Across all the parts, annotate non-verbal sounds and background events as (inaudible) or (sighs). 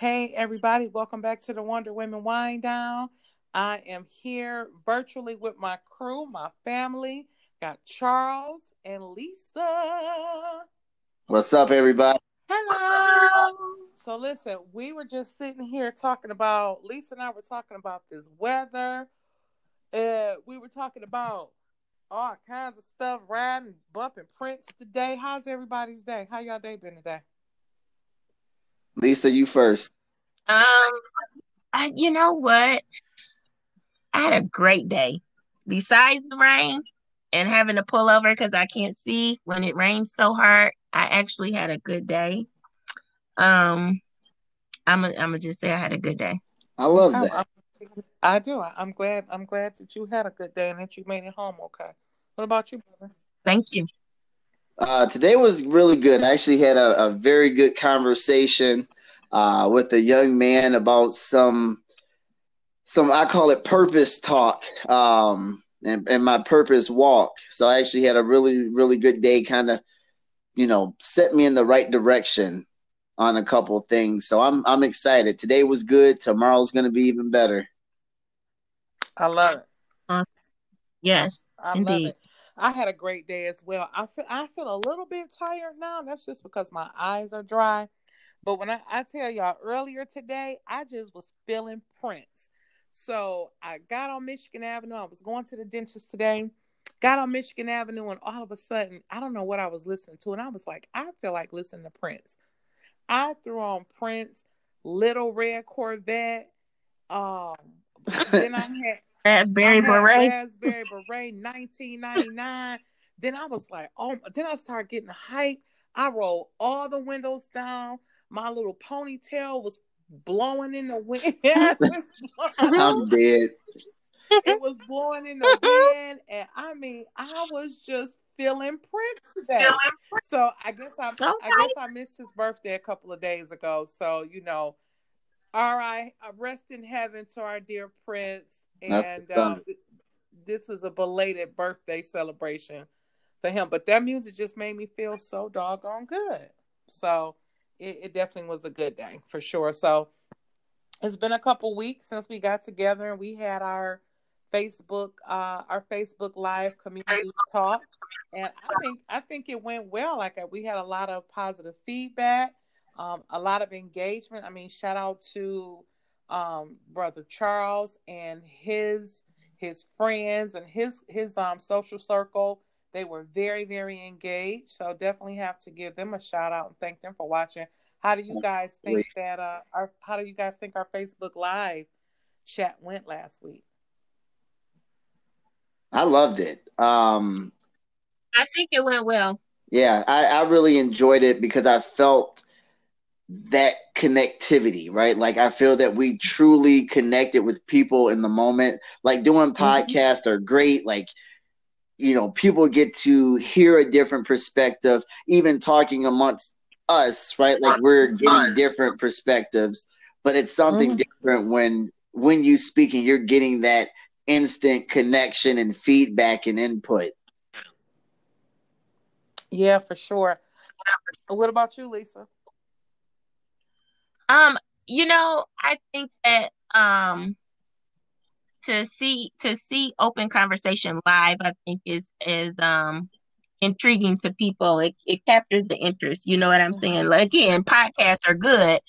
Hey, everybody, welcome back to the Wonder Women Wind Down. I am here virtually with my crew, my family. Got Charles and Lisa. What's up, everybody? Hello. So, listen, we were just sitting here talking about, Lisa and I were talking about this weather. Uh, we were talking about all kinds of stuff, riding, bumping Prince today. How's everybody's day? How y'all day been today? Lisa, you first. Um, I, you know what? I had a great day. Besides the rain and having to pull over because I can't see when it rains so hard, I actually had a good day. Um, I'm I'm gonna just say I had a good day. I love I, that. I, I do. I, I'm glad. I'm glad that you had a good day and that you made it home okay. What about you, brother? Thank you. Uh, today was really good. I actually had a, a very good conversation uh, with a young man about some some I call it purpose talk um, and, and my purpose walk. So I actually had a really really good day. Kind of, you know, set me in the right direction on a couple of things. So I'm I'm excited. Today was good. Tomorrow's going to be even better. I love it. Yes, I indeed. love it. I had a great day as well. I feel I feel a little bit tired now. That's just because my eyes are dry. But when I, I tell y'all earlier today, I just was feeling Prince. So I got on Michigan Avenue. I was going to the dentist today. Got on Michigan Avenue, and all of a sudden, I don't know what I was listening to, and I was like, I feel like listening to Prince. I threw on Prince, Little Red Corvette. Um, then I (laughs) had Raspberry I had beret. Raspberry Beret, 1999. then I was like, oh, then I started getting hype. I rolled all the windows down. My little ponytail was blowing in the wind. (laughs) it, (laughs) was blowing, I'm dead. it was blowing in the wind, and I mean, I was just feeling Prince today. So I guess I, I guess I missed his birthday a couple of days ago. So you know, all right, rest in heaven to our dear Prince, That's and um, this was a belated birthday celebration for him. But that music just made me feel so doggone good. So it, it definitely was a good day for sure. So it's been a couple weeks since we got together and we had our Facebook uh our Facebook live community talk and I think I think it went well like uh, we had a lot of positive feedback um a lot of engagement I mean shout out to um brother Charles and his his friends and his his um social circle. They were very very engaged. So definitely have to give them a shout out and thank them for watching. How do you guys think that uh our how do you guys think our Facebook live chat went last week? I loved it. Um, I think it went well. Yeah, I, I really enjoyed it because I felt that connectivity, right? Like I feel that we truly connected with people in the moment. Like doing podcasts are great. Like, you know, people get to hear a different perspective, even talking amongst us, right? Like we're getting different perspectives, but it's something Mhm. different when when you speak and you're getting that instant connection and feedback and input. Yeah, for sure. What about you, Lisa? Um, you know, I think that um to see to see open conversation live, I think is is um intriguing to people. It it captures the interest. You know what I'm saying? Like again, podcasts are good.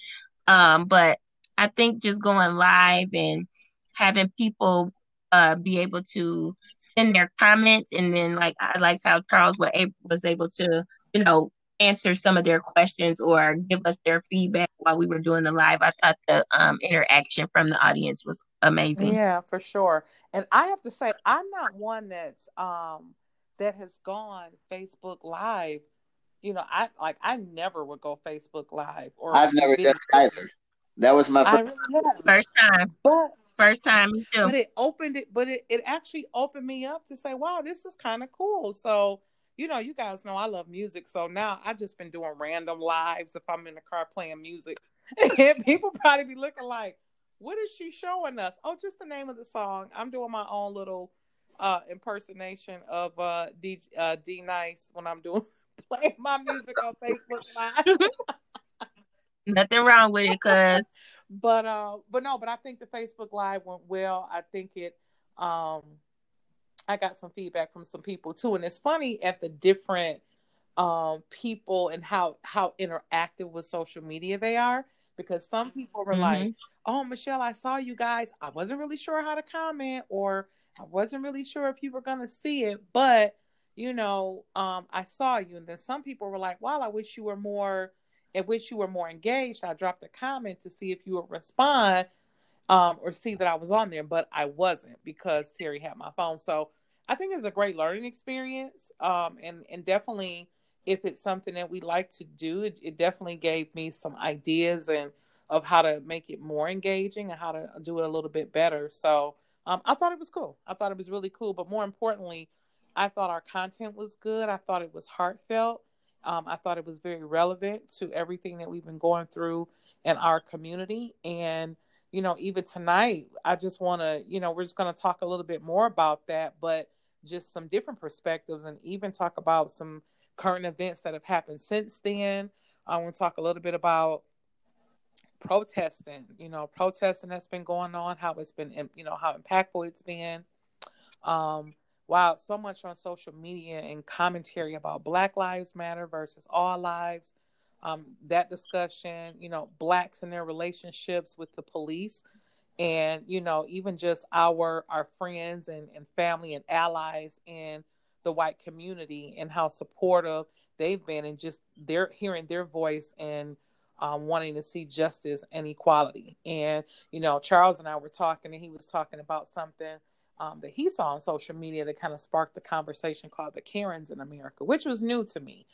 Um, but I think just going live and having people uh be able to send their comments and then like I liked how Charles was able, was able to, you know, answer some of their questions or give us their feedback while we were doing the live. I thought the um interaction from the audience was amazing. Yeah, for sure. And I have to say, I'm not one that's um that has gone Facebook Live. You know, I like I never would go Facebook Live or I've never video. done it either. That was my first. really haven't. First time. But First time me too. but it opened it but it, it actually opened me up to say wow this is kind of cool so you know you guys know i love music so now i've just been doing random lives if i'm in the car playing music (laughs) and people probably be looking like what is she showing us oh just the name of the song i'm doing my own little uh impersonation of uh d uh D-Nice when i'm doing (laughs) playing my music on facebook live (laughs) Nothing wrong with it because but uh, but no, but I think the Facebook Live went well. I think it. Um, I got some feedback from some people too, and it's funny at the different um people and how how interactive with social media they are because some people were mm-hmm. like oh michelle i saw you guys. I wasn't really sure how to comment or i wasn't really sure if you were going to see it but you know um i saw you. And then some people were like wow i wish you were more I wish you were more engaged. I dropped a comment to see if you would respond um or see that i was on there but i wasn't because terry had my phone so i think it's a great learning experience um and and definitely if it's something that we like to do, it, it definitely gave me some ideas and of how to make it more engaging and how to do it a little bit better. So um, I thought it was cool. I thought it was really cool. But more importantly, I thought our content was good. I thought it was heartfelt. Um, I thought it was very relevant to everything that we've been going through in our community. And, you know, even tonight, I just want to, you know, we're just going to talk a little bit more about that, but just some different perspectives and even talk about some current events that have happened since then. I want to talk a little bit about protesting, you know, protesting that's been going on, how it's been, you know, how impactful it's been. Um, wow, so much on social media and commentary about Black Lives Matter versus All Lives. Um, that discussion, you know, blacks and their relationships with the police, and you know, even just our our friends and, and family and allies in the white community and how supportive they've been and just they're hearing their voice and um, wanting to see justice and equality. And, you know, Charles and I were talking and he was talking about something um, that he saw on social media that kind of sparked the conversation called the Karens in America, which was new to me.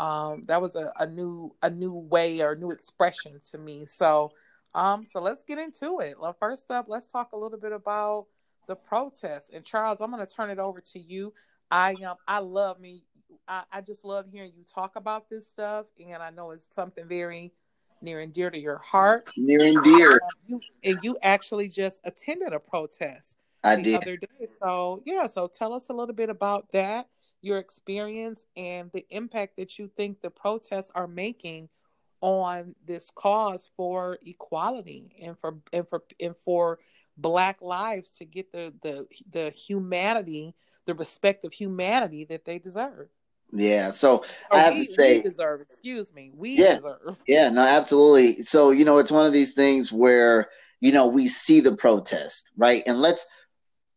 Um, that was a, a new a new way or new expression to me. So um, so let's get into it. Well, first up, let's talk a little bit about the protests. And Charles, I'm going to turn it over to you. I um I love me. I, I just love hearing you talk about this stuff, and I know it's something very near and dear to your heart. Near and dear. Um, you, and you actually just attended a protest I the did. other day. So yeah, so tell us a little bit about that, your experience, and the impact that you think the protests are making on this cause for equality and for and for and for black lives to get the the the humanity the respect of humanity that they deserve. Yeah, so or I have we, to say, deserve. Excuse me, we yeah, deserve. Yeah, no, absolutely. So you know, it's one of these things where you know we see the protest, right? And let's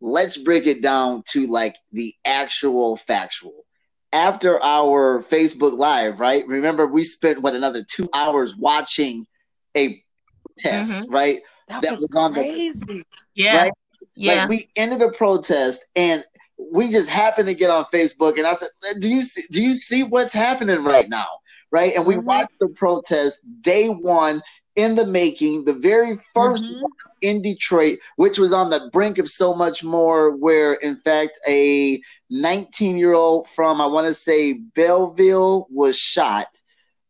let's break it down to like the actual factual. After our Facebook Live, right? Remember, we spent what another two hours watching a test, mm-hmm. right? That, that was, was, on crazy. the yeah, right? Yeah. Like we ended a protest, and we just happened to get on Facebook, and I said, "Do you see, do you see what's happening right now?" Right, and we mm-hmm. watched the protest day one in the making, the very 1st mm-hmm. in Detroit, which was on the brink of so much more. Where, in fact, a 19 year old from I want to say Belleville was shot,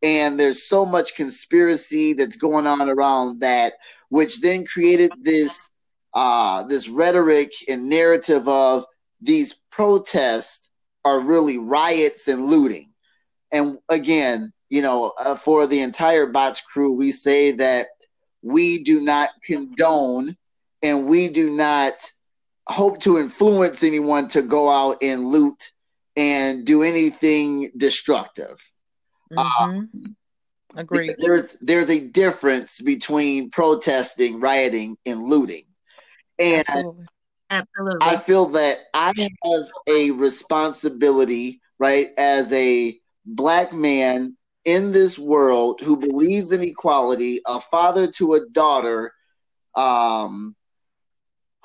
and there's so much conspiracy that's going on around that, which then created this uh, this rhetoric and narrative of these protests are really riots and looting. And again, you know, uh, for the entire bots crew, we say that we do not condone and we do not hope to influence anyone to go out and loot and do anything destructive. Mm-hmm. Um, Agreed. There's there's a difference between protesting, rioting, and looting. And Absolutely. Absolutely. I feel that I have a responsibility, right, as a black man in this world who believes in equality, a father to a daughter, um,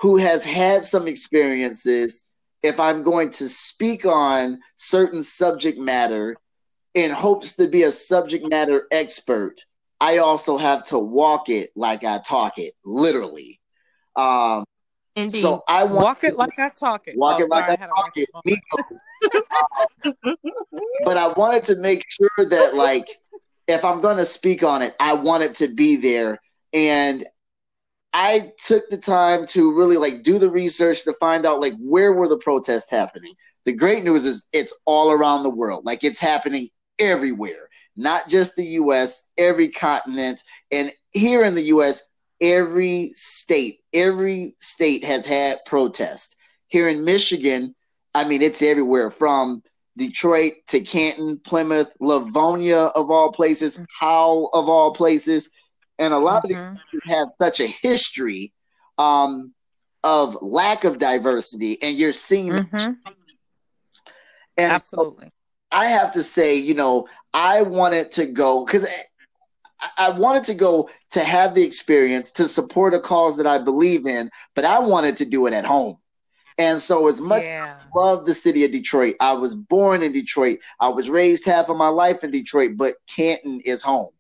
who has had some experiences. If I'm going to speak on certain subject matter in hopes to be a subject matter expert, I also have to walk it like I talk it, literally. Um, Indeed. So I want walk it like I talk it. Walk oh, it like I, I talk it. but I wanted to make sure that, like, if I'm going to speak on it, I want it to be there. And I took the time to really like do the research to find out like where were the protests happening. The great news is it's all around the world. Like it's happening everywhere, not just the US, every continent. And here in the US, every state, every state has had protests. Here in Michigan, I mean, it's everywhere from Detroit to Canton, Plymouth, Livonia of all places, mm-hmm. Of all places, and a lot mm-hmm. of these have such a history um, of lack of diversity, and you're seeing mm-hmm. And Absolutely. So I have to say, you know, I wanted to go because I wanted to go to have the experience to support a cause that I believe in, but I wanted to do it at home. And so, as much yeah. as I love the city of Detroit, I was born in Detroit. I was raised half of my life in Detroit, but Canton is home.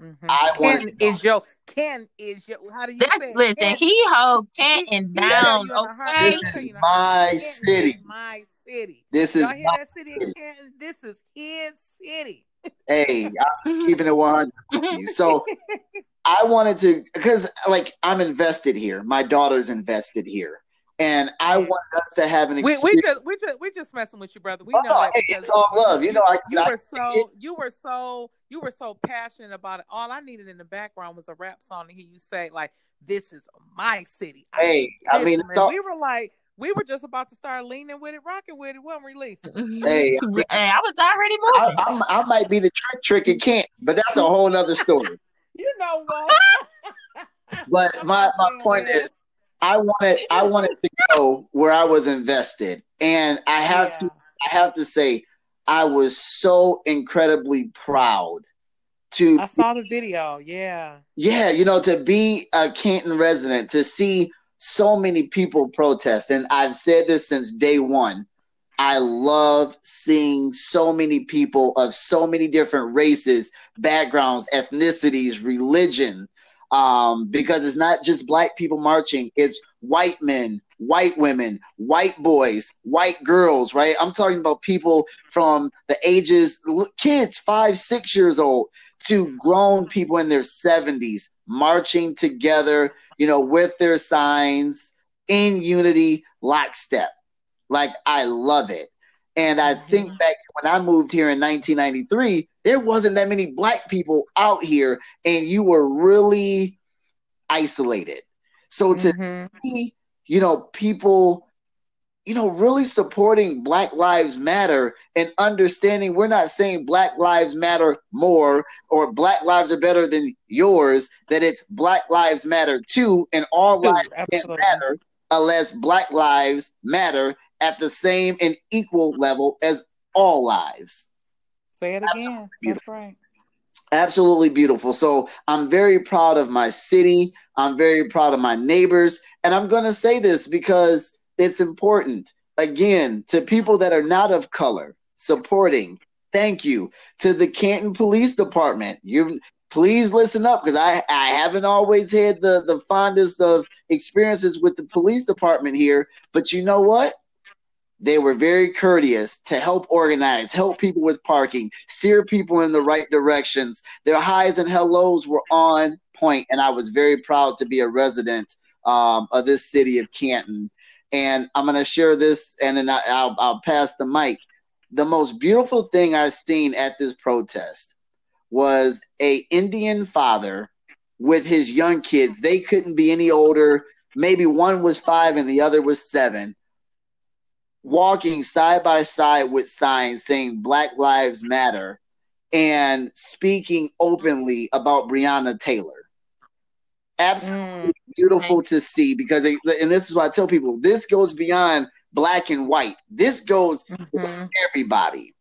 Mm-hmm. I Canton is your Canton is your. How do you That's, say? Listen, Canton, he hold Canton he, down. Okay, this is my city. my city. This is hear that city of Canton. This is his city. Hey, I'm mm-hmm. keeping it 100 with you. So (laughs) I wanted to, because like I'm invested here. My daughter's invested here. And I want us to have an experience. We, we just we just we just messing with you, brother. We oh, know hey, it's all love. You, you know, I, you I, were so you were so you were so passionate about it. All I needed in the background was a rap song to hear you say like, "This is my city." Hey, I, I mean, all... we were like, we were just about to start leaning with it, rocking with it, wasn't releasing. Hey, (laughs) hey, I was already moving. I, I, might be the trick trick and can't, but that's a whole other story. (laughs) you know what? (laughs) but my, my point is I wanted I wanted to go where I was invested. And I have yeah. to I have to say I was so incredibly proud to I saw the video, yeah. Yeah, you know, to be a Canton resident, to see so many people protest. And I've said this since day one. I love seeing so many people of so many different races, backgrounds, ethnicities, religion, um, because it's not just black people marching, it's white men, white women, white boys, white girls, right? I'm talking about people from the ages, kids, five, six years old, to grown people in their 70s marching together, you know, with their signs in unity, lockstep. Like, I love it. And I think mm-hmm. back to when I moved here in 1993, there wasn't that many black people out here, and you were really isolated. So to mm-hmm. see, you know, people you know, really supporting Black Lives Matter and understanding we're not saying Black Lives Matter more or Black lives are better than yours, that it's Black Lives Matter too, and all lives can't matter unless Black Lives Matter at the same and equal level as all lives. Say it again. That's right. Absolutely beautiful. So I'm very proud of my city. I'm very proud of my neighbors. And I'm going to say this because it's important. Again, to people that are not of color, supporting. Thank you to the Canton Police Department. You please listen up because I, I haven't always had the, the fondest of experiences with the police department here. But you know what? They were very courteous to help organize, help people with parking, steer people in the right directions. Their highs and hellos were on point, and I was very proud to be a resident um, of this city of Canton. And I'm going to share this and then I, I'll, I'll pass the mic. The most beautiful thing I've seen at this protest was a Indian father with his young kids. They couldn't be any older. Maybe one was five and the other was seven, walking side by side with signs saying Black Lives Matter and speaking openly about Breonna Taylor absolutely. Beautiful to see because they, and this is why I tell people this goes beyond black and white. This goes mm-hmm. everybody.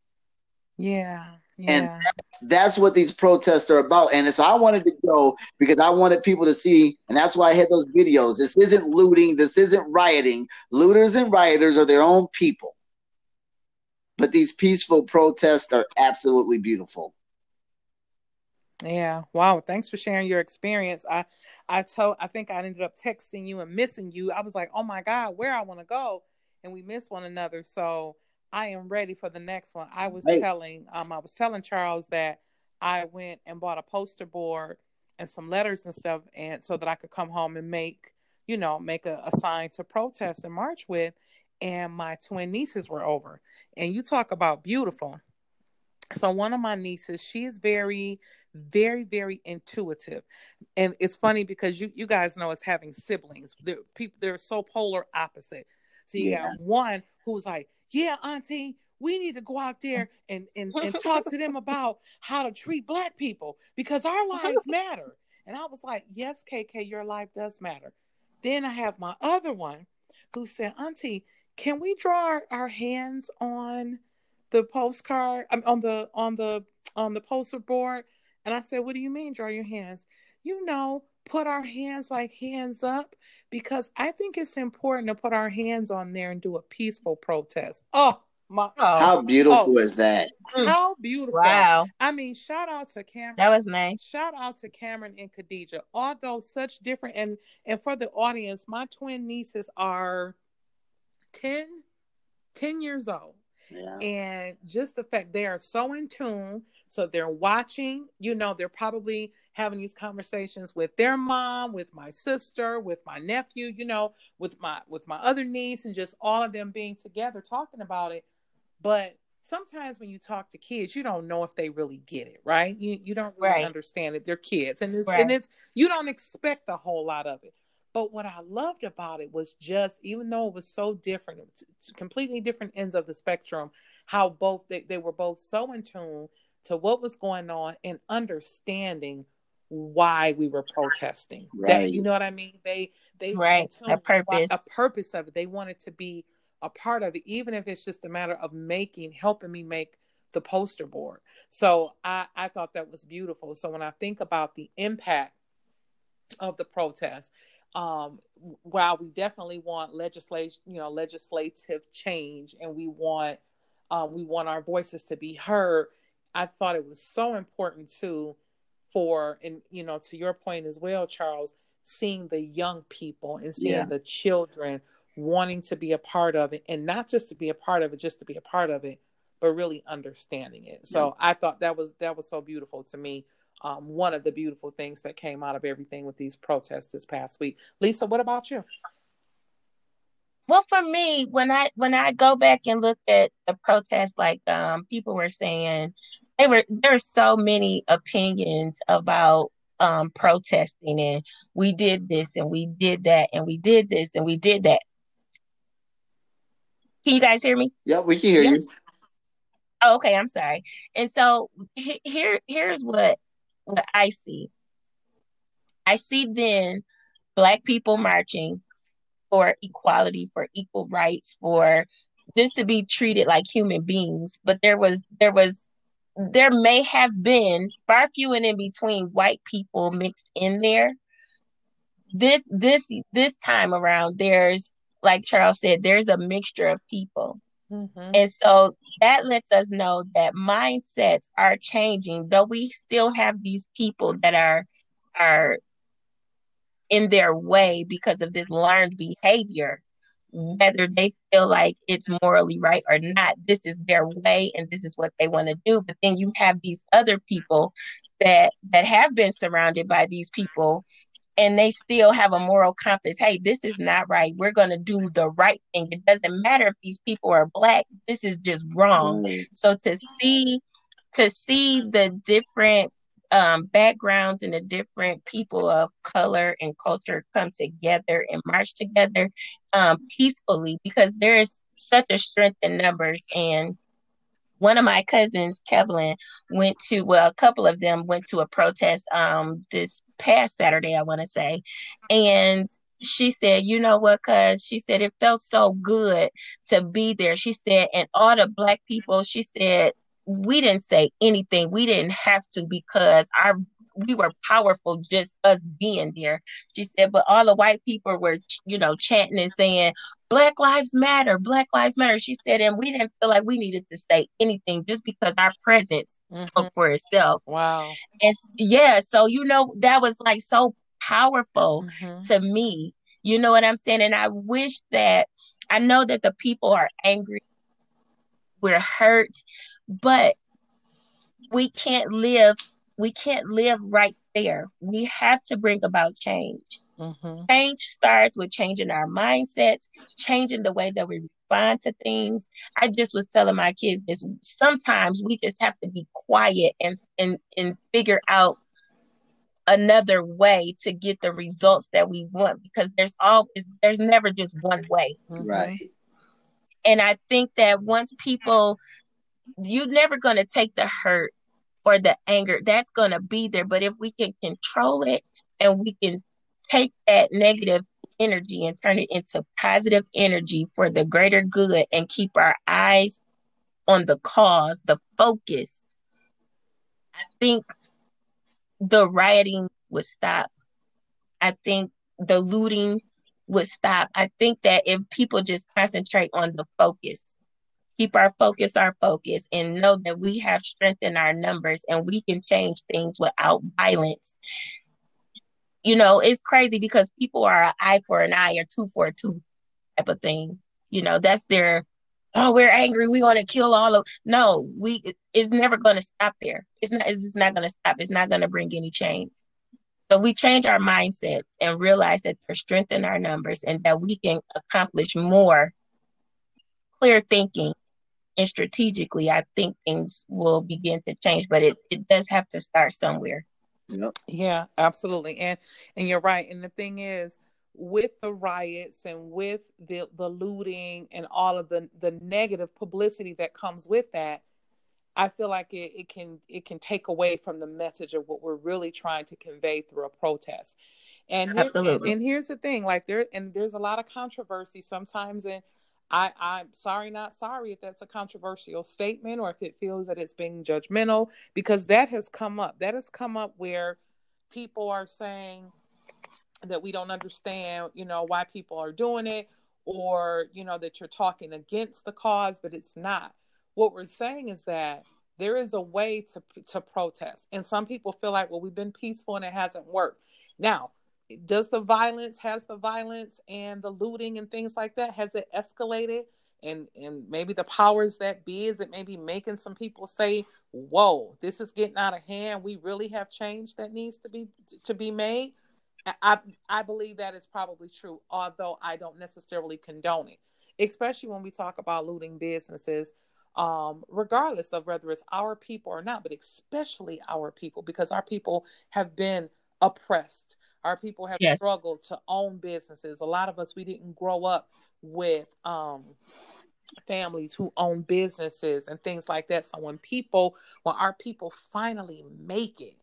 Yeah. Yeah. And that's, that's, what these protests are about. And so I wanted to go because I wanted people to see, and that's why I had those videos. This isn't looting, this isn't rioting. Looters and rioters are their own people. But these peaceful protests are absolutely beautiful. Yeah. Wow. Thanks for sharing your experience. I I told I think I ended up texting you and missing you. I was like, "Oh my god, where I want to go." And we miss one another. So, I am ready for the next one. I was right. telling um I was telling Charles that I went and bought a poster board and some letters and stuff and so that I could come home and make, you know, make a, a sign to protest and march with and my twin nieces were over. And you talk about beautiful so one of my nieces, she's very, very, very intuitive, and it's funny because you you guys know us having siblings. They're people they're so polar opposite. So you yeah. got one who's like, "Yeah, auntie, we need to go out there and, and and talk to them about how to treat black people because our lives (laughs) matter." And I was like, "Yes, KK, your life does matter." Then I have my other one who said, "Auntie, can we draw our, our hands on?" The postcard I'm on the on the on the poster board and I said, What do you mean draw your hands? You know, put our hands like hands up because I think it's important to put our hands on there and do a peaceful protest. Oh my oh, how beautiful oh, is that? Mm. How beautiful. Wow. I mean, shout out to Cameron. That was nice. Shout out to Cameron and Khadijah. Although such different and and for the audience, my twin nieces are 10, 10 years old. Yeah. And just the fact they are so in tune. So they're watching, you know, they're probably having these conversations with their mom, with my sister, with my nephew, you know, with my with my other niece and just all of them being together talking about it. But sometimes when you talk to kids, you don't know if they really get it, right? You you don't really right. understand it. They're kids. And it's right. and it's you don't expect a whole lot of it. But what I loved about it was just, even though it was so different, completely different ends of the spectrum, how both they, they were both so in tune to what was going on and understanding why we were protesting. Right. That, you know what I mean? They they right a purpose a purpose of it. They wanted to be a part of it, even if it's just a matter of making helping me make the poster board. So I I thought that was beautiful. So when I think about the impact of the protest um, while we definitely want legislation, you know, legislative change, and we want um, we want our voices to be heard, I thought it was so important too for and you know to your point as well, Charles, seeing the young people and seeing yeah. the children wanting to be a part of it, and not just to be a part of it, just to be a part of it, but really understanding it. So yeah. I thought that was that was so beautiful to me um, one of the beautiful things that came out of everything with these protests this past week. Lisa, what about you? Well, for me, when I when I go back and look at the protests, like um, people were saying, they were there there's so many opinions about um, protesting, and we did this and we did that and we did this and we did that. Can you guys hear me? Yeah, we can hear yes. you. Oh, okay, I'm sorry. And so here here's what what I see. I see then black people marching for equality, for equal rights, for just to be treated like human beings. But there was there was there may have been far few and in between white people mixed in there. This this this time around, there's like Charles said, there's a mixture of people. Mm-hmm. And so that lets us know that mindsets are changing, though we still have these people that are are in their way because of this learned behavior, whether they feel like it's morally right or not. This is their way and this is what they want to do. But then you have these other people that that have been surrounded by these people and they still have a moral compass. Hey, this is not right. We're going to do the right thing. It doesn't matter if these people are black. This is just wrong. So to see to see the different um, backgrounds and the different people of color and culture come together and march together um, peacefully because there is such a strength in numbers and one of my cousins, Kevlin, went to well, a couple of them went to a protest um this past Saturday, I want to say, and she said, you know what, cuz she said it felt so good to be there. She said, and all the black people, she said, we didn't say anything. We didn't have to because our we were powerful just us being there. She said, but all the white people were, you know, chanting and saying, Black Lives Matter, Black Lives Matter. She said, and we didn't feel like we needed to say anything just because our presence mm-hmm. spoke for itself. Wow. And yeah, so, you know, that was like so powerful mm-hmm. to me. You know what I'm saying? And I wish that I know that the people are angry, we're hurt, but we can't live we can't live right there. We have to bring about change. Mm-hmm. Change starts with changing our mindsets, changing the way that we respond to things. I just was telling my kids this sometimes we just have to be quiet and and and figure out another way to get the results that we want because there's always there's never just one way. Mm-hmm. Right. And I think that once people you're never going to take the hurt or the anger that's going to be there but if we can control it and we can take that negative energy and turn it into positive energy for the greater good and keep our eyes on the cause, the focus, I think the rioting would stop. I think the looting would stop. I think that if people just concentrate on the focus, keep our focus our focus, and know that we have strength in our numbers and we can change things without violence you know, it's crazy because people are an eye for an eye or tooth for a tooth type of thing. You know, that's their oh, we're angry, we want to kill all of no, we it's never gonna stop there. It's not it's not gonna stop. It's not gonna bring any change. So we change our mindsets and realize that there's strength in our numbers and that we can accomplish more clear thinking and strategically, I think things will begin to change. But it, it does have to start somewhere. Yep. Yeah, absolutely. And and you're right. And the thing is, with the riots and with the the looting and all of the the negative publicity that comes with that, I feel like it, it can it can take away from the message of what we're really trying to convey through a protest. And absolutely. And, and here's the thing, like there and there's a lot of controversy sometimes and I, I'm sorry, not sorry if that's a controversial statement or if it feels that it's being judgmental, because that has come up. That has come up where people are saying that we don't understand, you know, why people are doing it, or, you know, that you're talking against the cause, but it's not. What we're saying is that there is a way to to protest. And some people feel like, well, we've been peaceful and it hasn't worked. Now, does the violence has the violence and the looting and things like that has it escalated? And and maybe the powers that be is it maybe making some people say whoa this is getting out of hand. We really have change that needs to be to be made? I i believe that is probably true although i don't necessarily condone it especially when we talk about looting businesses um, regardless of whether it's our people or not but especially our people because our people have been oppressed our people have yes. struggled to own businesses. A lot of us we didn't grow up with um families who own businesses and things like that. So when people, when our people finally make it,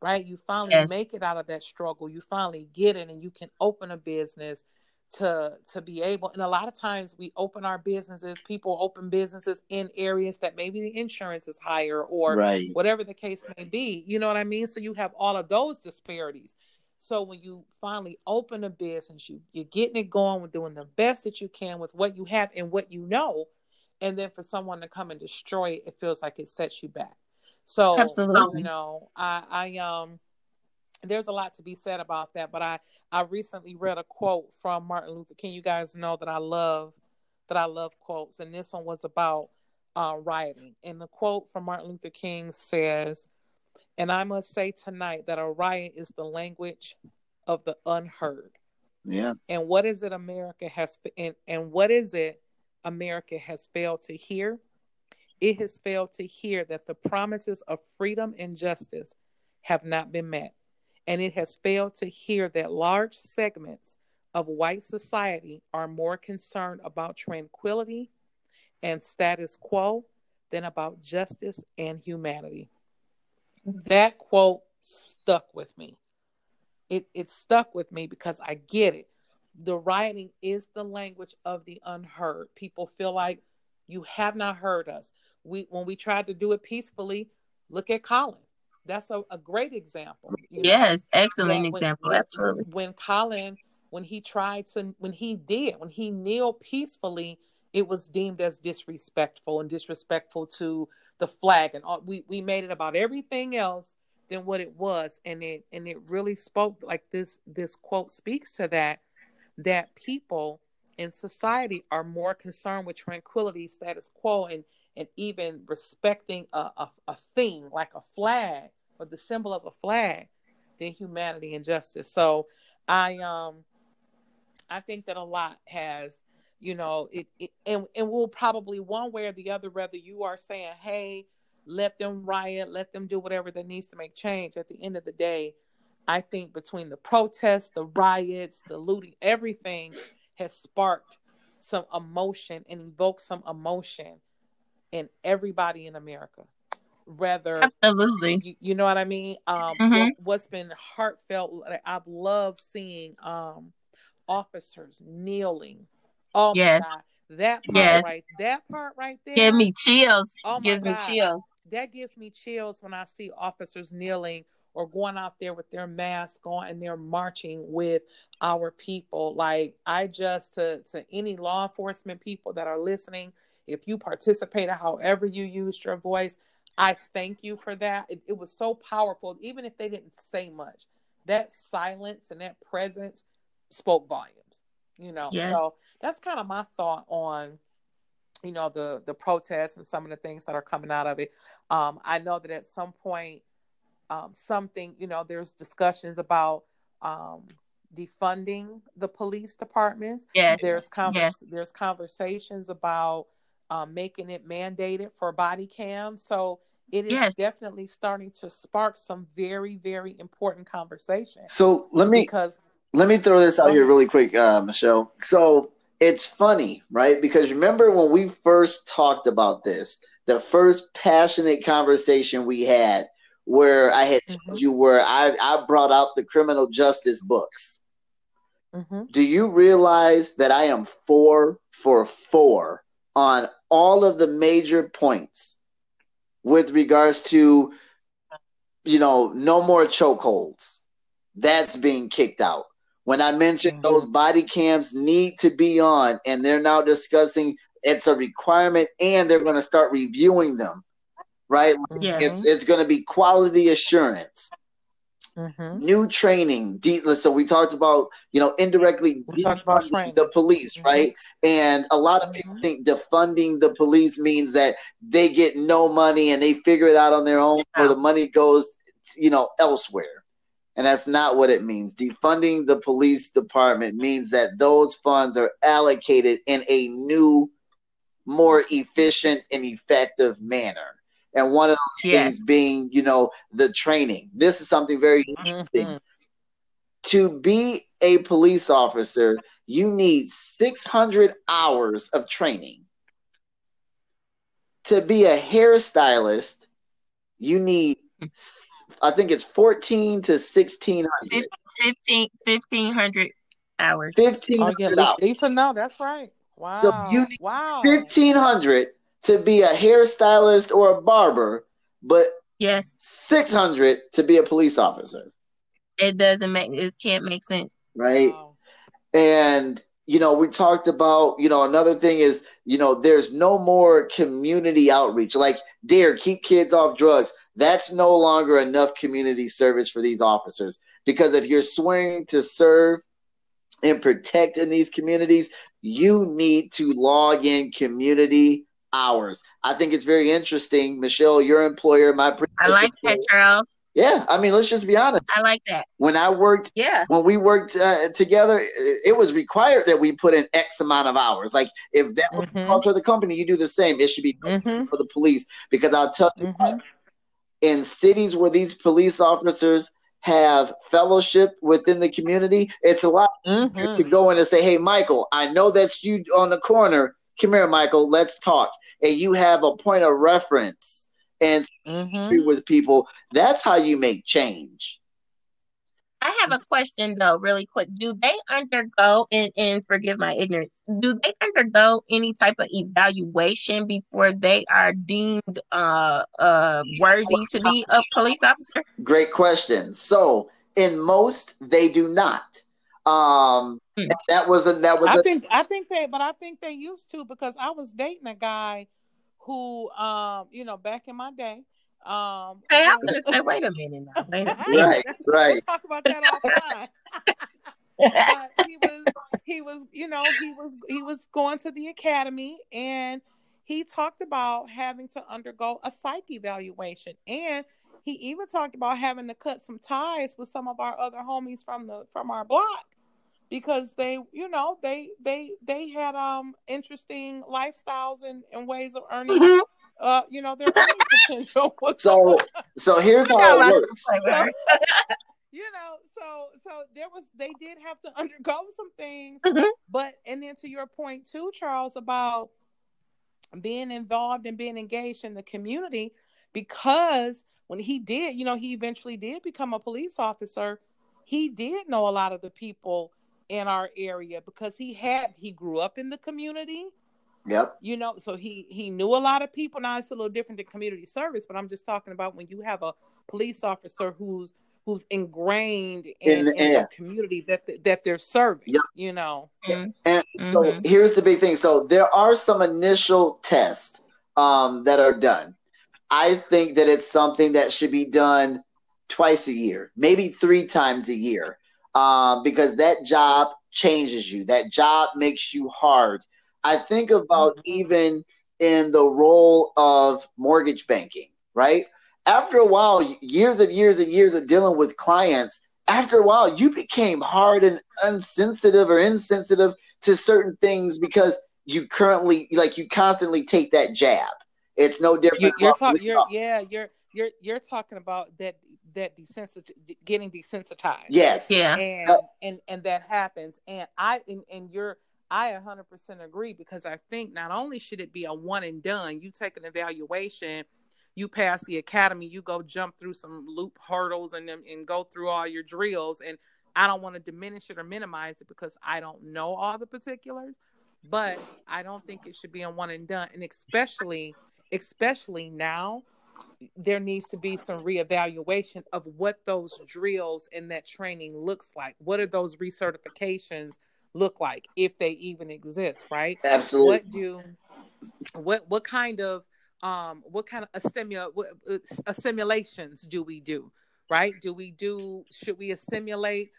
right? You finally yes. make it out of that struggle. You finally get it and you can open a business to to be able and a lot of times we open our businesses people open businesses in areas that maybe the insurance is higher or right. whatever the case may be you know what i mean so you have all of those disparities so when you finally open a business, you you're getting it going with doing the best that you can with what you have and what you know, and then for someone to come and destroy it, it feels like it sets you back. So Absolutely. you know, I I um there's a lot to be said about that, but I I recently read a quote from Martin Luther King. You guys know that I love that I love quotes, and this one was about uh, rioting. And the quote from Martin Luther King says, and I must say tonight that a riot is the language of the unheard. Yeah. And what is it America has and, and what is it America has failed to hear? It has failed to hear that the promises of freedom and justice have not been met. And it has failed to hear that large segments of white society are more concerned about tranquility and status quo than about justice and humanity that quote stuck with me. It it stuck with me because I get it. The writing is the language of the unheard. People feel like you have not heard us. We when we tried to do it peacefully, look at Colin. That's a, a great example. Yes, know? excellent when, example. When, Absolutely. When Colin, when he tried to, when he did, when he kneeled peacefully, it was deemed as disrespectful and disrespectful to the flag and all, we we made it about everything else than what it was. And it and it really spoke like this this quote speaks to that that people in society are more concerned with tranquility status quo and and even respecting a, a, a thing like a flag or the symbol of a flag than humanity and justice. So I um I think that a lot has, you know, it, it and and we'll probably one way or the other, whether you are saying, hey, let them riot, let them do whatever that needs to make change. At the end of the day, I think between the protests, the riots, the looting, everything has sparked some emotion and evoked some emotion in everybody in America. Rather, absolutely, you, you know what I mean. Um, Mhm. what, has been heartfelt, I've loved seeing um officers kneeling. Oh Yes. god, that part Yes. right, that part right there give me chills. Oh my Gives me God. chills. that gives me chills when I see officers kneeling or going out there with their mask on and they're marching with our people. Like I just to to any law enforcement people that are listening, if you participated however you used your voice, I thank you for that. It, it was so powerful, even if they didn't say much. That silence and that presence spoke volumes. You know, Yes. so that's kind of my thought on you know the the protests and some of the things that are coming out of it um i know that at some point um something you know there's discussions about um defunding the police departments Yes. there's convers- Yes. there's conversations about um, making it mandated for body cams so it is Yes. definitely starting to spark some very very important conversation So let me because let me throw this out here really quick, uh, Michelle. So it's funny, right? Because remember when we first talked about this, the first passionate conversation we had, where I had told Mhm. you where I, I brought out the criminal justice books. Mhm. Do you realize that I am four for four on all of the major points with regards to, you know, no more chokeholds? That's being kicked out. When I mentioned Mhm. those body cams need to be on, and they're now discussing it's a requirement and they're going to start reviewing them, right? Yes. It's, it's going to be quality assurance Mhm. new training. De- so we talked about, you know, indirectly We about defunding the police, Mhm. right? And a lot of people Mhm. think defunding the police means that they get no money and they figure it out on their own, or the money goes, you know, elsewhere. And that's not what it means. Defunding the police department means that those funds are allocated in a new, more efficient and effective manner. And one of those Yes. things being, you know, the training. This is something very interesting Mhm. to be a police officer, you need 600 hours of training. To be a hairstylist, you need, I think it's 14 to 1600. 15, 1500 hours. Oh 1500 yeah, hours. Li- Lisa, no, that's right. Wow. you need wow. 1500 to be a hairstylist or a barber, but Yes. 600 to be a police officer, It doesn't make it can't make sense. right? Wow. And you know, we talked about, you know, another thing is, you know, there's no more community outreach. Like, DARE keep kids off drugs. That's no longer enough community service for these officers. Because if you're swearing to serve and protect in these communities, you need to log in community hours. I think it's very interesting. Michelle, your employer, my I like that, Charles. Yeah, I mean, let's just be honest. I like that. When I worked Yeah. when we worked uh, together, it was required that we put in X amount of hours. Like if that was the Mhm. culture of the company, you do the same. It should be Mhm. for the police because I'll tell you what, Mhm. In cities where these police officers have fellowship within the community, it's a lot easier Mhm. to go in and say, "Hey, Michael, I know that's you on the corner. Come here, Michael. Let's talk." And you have a point of reference and Mhm. with people. That's how you make change. I have a question though, really quick. Do they undergo and, and forgive my ignorance, do they undergo any type of evaluation before they are deemed uh uh worthy to be a police officer? Great question. So in most, they do not. Um, Hmm. that was a that was I a, think I think they, but I think they used to because I was dating a guy who, um, you know, back in my day, um, Hey, I'm was- gonna say, wait a minute now. Wait a (laughs) minute. right, right. (laughs) We'll talk about that offline. (laughs) but he was he was you know he was he was going to the academy and he talked about having to undergo a psych evaluation and he even talked about having to cut some ties with some of our other homies from the from our block because they you know they they they had um interesting lifestyles and, and ways of earning Mhm. Uh you know their earning (laughs) potential (laughs) So so here's I got a how it works. play (laughs) you know so so there was they did have to undergo some things Mhm. but and then to your point too charles about being involved and being engaged in the community because when he did you know he eventually did become a police officer he did know a lot of the people in our area because he had he grew up in the community Yep. you know so he he knew a lot of people now it's a little different than community service but i'm just talking about when you have a police officer who's who's ingrained in, In the- in yeah. the community that that they're serving Yep. you know Mhm. And so Mhm. here's the big thing. So there are some initial tests um, that are done. I think that it's something that should be done twice a year, maybe three times a year, um, because that job changes you. That job makes you hard. I think about Mhm. even in the role of mortgage banking, right? After a while, years and years and years of dealing with clients, after a while, you became hard and unsensitive or insensitive to certain things because you currently, like, you constantly take that jab. It's no different. you, you're talking you're yeah you're you're you're talking about that that desensit getting desensitized Yes. Yeah. and Yep. and and that happens and i and, and you're i 100% agree because i think not only should it be a one and done you take an evaluation you pass the academy you go jump through some loop hurdles and and go through all your drills and i don't want to diminish it or minimize it because i don't know all the particulars but i don't think it should be a one and done and especially especially now there needs to be some reevaluation of what those drills and that training looks like. What are those recertifications look like if they even exist, right? Absolutely. What do what what kind of um what kind of assimil what, uh, assimilations do we do, right? Do we do should we assimilate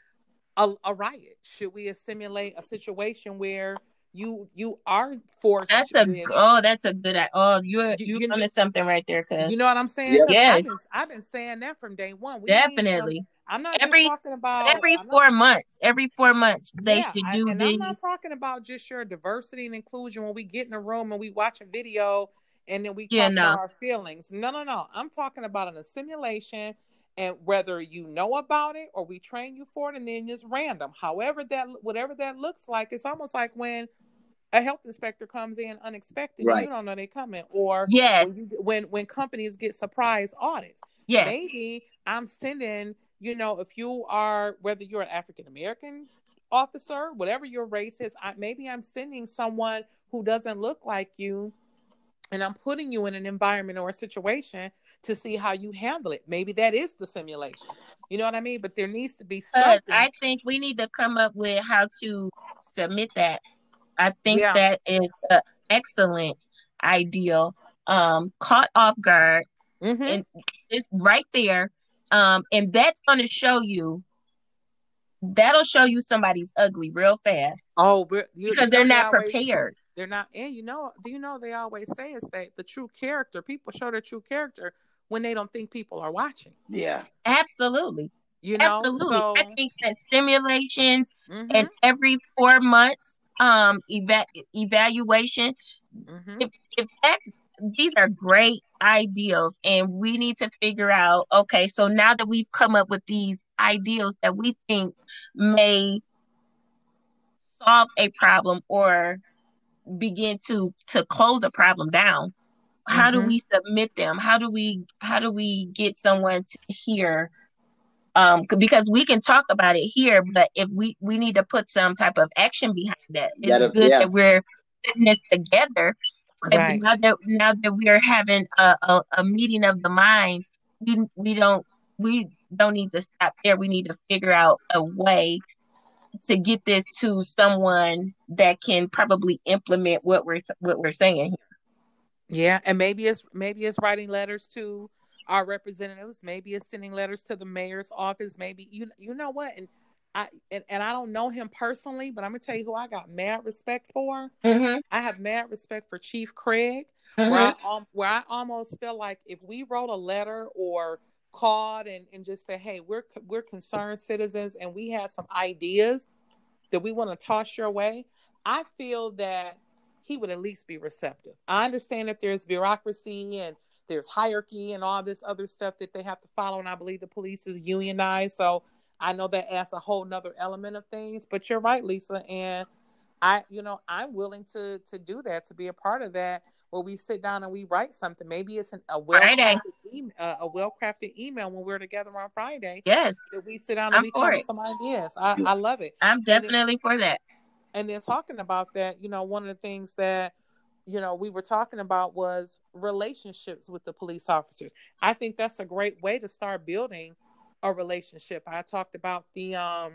a, a riot? Should we assimilate a situation where you you are forced That's a with- oh, that's a good. Oh, you're You- you you- onto something right there, cuz you know what I'm saying? Yep. 'Cause Yes. I've been, I've been saying that from day one. We definitely. I'm not Every- just talking about Every I'm not- four months, every four months, they yeah, should I- do and I'm not talking about just your diversity and inclusion when we get in a room and we watch a video and then we Yeah, talk about our feelings. No, no, no. I'm talking about an assimilation and whether you know about it or we train you for it and then it's random. However that whatever that looks like, it's almost like when a health inspector comes in unexpected Right. you don't know they're coming or Yes, when, you, when when companies get surprise audits yes, maybe I'm sending, you know, if you are whether you're an African American officer, whatever your race is, I, maybe I'm sending someone who doesn't look like you, and I'm putting you in an environment or a situation to see how you handle it. Maybe that is the simulation. You know what I mean? But there needs to be something. I think we need to come up with how to submit that. I think Yeah. that is an excellent idea. Um, caught off guard, Mhm. and it's right there. Um, and that's going to show you. That'll show you somebody's ugly real fast Oh, because they're not prepared. They're not, and you know, do you know they always say is that the true character, people show their true character when they don't think people are watching. Yeah. Absolutely, You know, absolutely. so I think that simulations mhm, and every four months, um, eva- evaluation mhm. if if that's these are great ideals and we need to figure out okay so now that we've come up with these ideals that we think may solve a problem or begin to to close a problem down how do Mhm. we submit them how do we how do we get someone to hear um because we can talk about it here but if we we need to put some type of action behind that it's Gotta- good yeah. that we're putting this together Right. now that now that we are having a, a, a meeting of the minds, we we don't we don't need to stop there. We need to figure out a way to get this to someone that can probably implement what we're what we're saying here. Yeah, and maybe it's maybe it's writing letters to our representatives. Maybe it's sending letters to the mayor's office. Maybe you you know what, and I and, and I don't know him personally, but I'm gonna tell you who I got mad respect for. Mm-hmm. I have mad respect for Chief Craig, Mm-hmm. where I um, where I almost feel like if we wrote a letter or called and, and just said, "Hey, we're we're concerned citizens, and we have some ideas that we want to toss your way," I feel that he would at least be receptive. I understand that there's bureaucracy and there's hierarchy and all this other stuff that they have to follow, and I believe the police is unionized, so I know that adds a whole nother element of things. But you're right, Lisa, and I, you know, I'm willing to to do that to be a part of that where we sit down and we write something. Maybe it's an, a well uh, a well crafted email when we're together on Friday. Yes, that we sit down and I'm we come up with some ideas. I, I love it. I'm definitely then, for that. And then talking about that, you know, one of the things that you know we were talking about was relationships with the police officers. I think that's a great way to start building a relationship. I talked about the um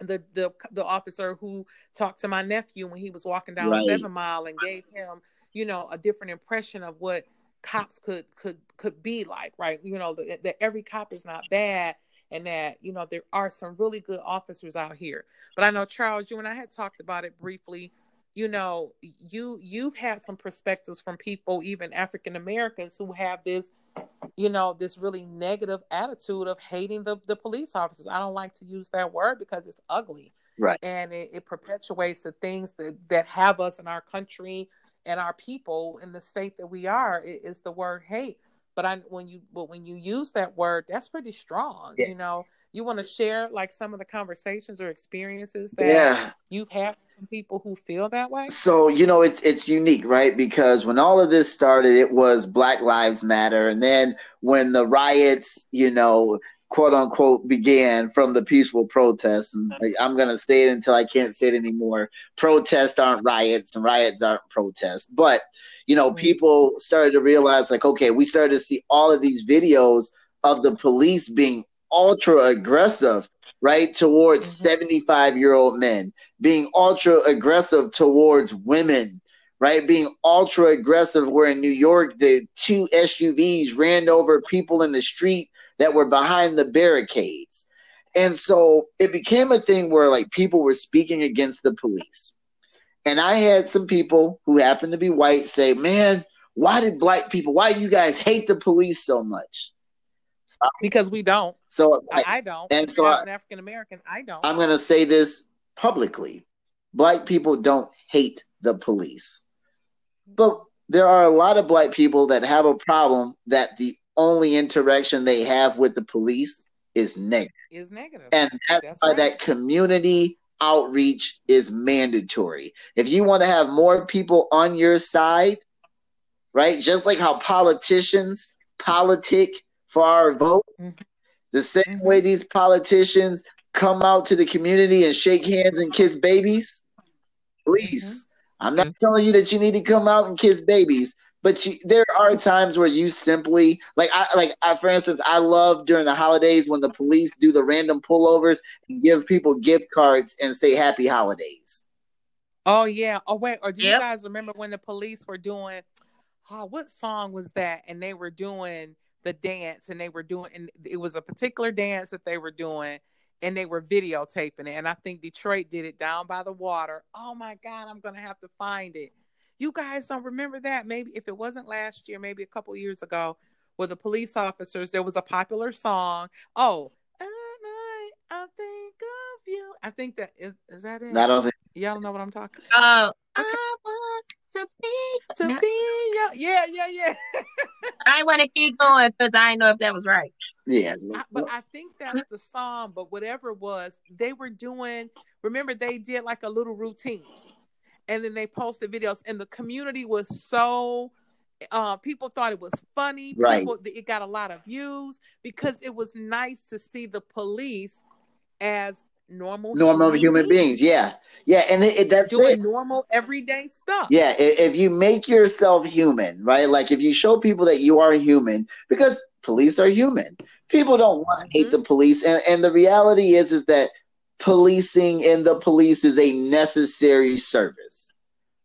the the the officer who talked to my nephew when he was walking down right. Seven Mile and gave him you know a different impression of what cops could could could be like right? You know that, every cop is not bad and that you know there are some really good officers out here. But i know charles you and i had talked about it briefly. You know you you've had some perspectives from people even african americans who have this you know this really negative attitude of hating the, the police officers. I don't like to use that word because it's ugly. Right. And it, it perpetuates the things that that have us in our country and our people in the state that we are is the word hate. But I when you but when you use that word, that's pretty strong. Yeah. You know, you want to share like some of the conversations or experiences that yeah. you've had from people who feel that way. So you know, it's it's unique, right? Because when all of this started, it was Black Lives Matter, and then when the riots, you know, quote unquote began from the peaceful protests. And like, I'm going to say it until I can't say it anymore. Protests aren't riots and riots aren't protests. But, you know, mm-hmm. people started to realize like, okay, we started to see all of these videos of the police being ultra aggressive, right, towards 75 mm-hmm. year old men, being ultra aggressive towards women. Right, being ultra aggressive. Where in New York, the two SUVs ran over people in the street that were behind the barricades. And so it became a thing where like people were speaking against the police. And I had some people who happened to be white say, "Man, why did black people, why you guys hate the police so much?" So, because we don't. So I, I don't. And so as an African American, I don't. I'm going to say this publicly. Black people don't hate the police. But there are a lot of black people that have a problem that the only interaction they have with the police is negative. Is negative. And that's, that's why right. that community outreach is mandatory. If you want to have more people on your side, right? Just like how politicians politic for our vote, mm-hmm. the same mm-hmm. way these politicians come out to the community and shake hands and kiss babies. Please. Mm-hmm. I'm not mm-hmm. telling you that you need to come out and kiss babies, but you, there are times where you simply like I like I, for instance I love during the holidays when the police do the random pullovers and give people gift cards and say happy holidays. Oh yeah. Oh wait, or do yep. you guys remember when the police were doing oh, what song was that? And they were doing the dance and they were doing and it was a particular dance that they were doing and they were videotaping it. And I think Detroit did it down by the water. Oh my God, I'm gonna have to find it you guys don't remember that? Maybe if it wasn't last year, maybe a couple years ago, with the police officers, there was a popular song. Oh, I think of you. I think that is is that it? I don't think y'all know what I'm talking. Oh, okay. I want to be to no. be your, yeah, yeah, yeah. (laughs) I want to keep going because I know if that was right. Yeah, I, but I think that's the song. But whatever it was, they were doing. Remember, they did like a little routine and then they posted videos and the community was so uh, people thought it was funny right people, it got a lot of views because it was nice to see the police as normal normal human, human beings. beings. yeah yeah and it, it, that's doing it. normal everyday stuff yeah if you make yourself human right like if you show people that you are human because police are human people don't want to mm-hmm. hate the police and, and the reality is is that policing and the police is a necessary service,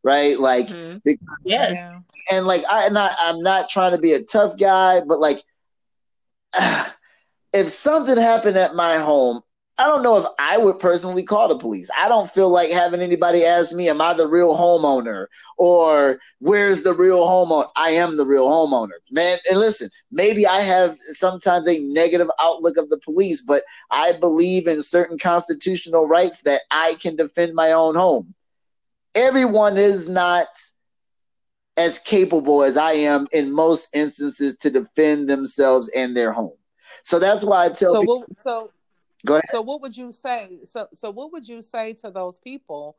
right? Like, mm-hmm. because, yes, and like I, am not, I'm not trying to be a tough guy, but like, (sighs) if something happened at my home, I don't know if I would personally call the police. I don't feel like having anybody ask me, Am I the real homeowner? Or where's the real homeowner? I am the real homeowner. Man, and listen, maybe I have sometimes a negative outlook of the police, but I believe in certain constitutional rights that I can defend my own home. Everyone is not as capable as I am in most instances to defend themselves and their home. So that's why I tell so people. What, so go ahead. So what would you say? So so what would you say to those people?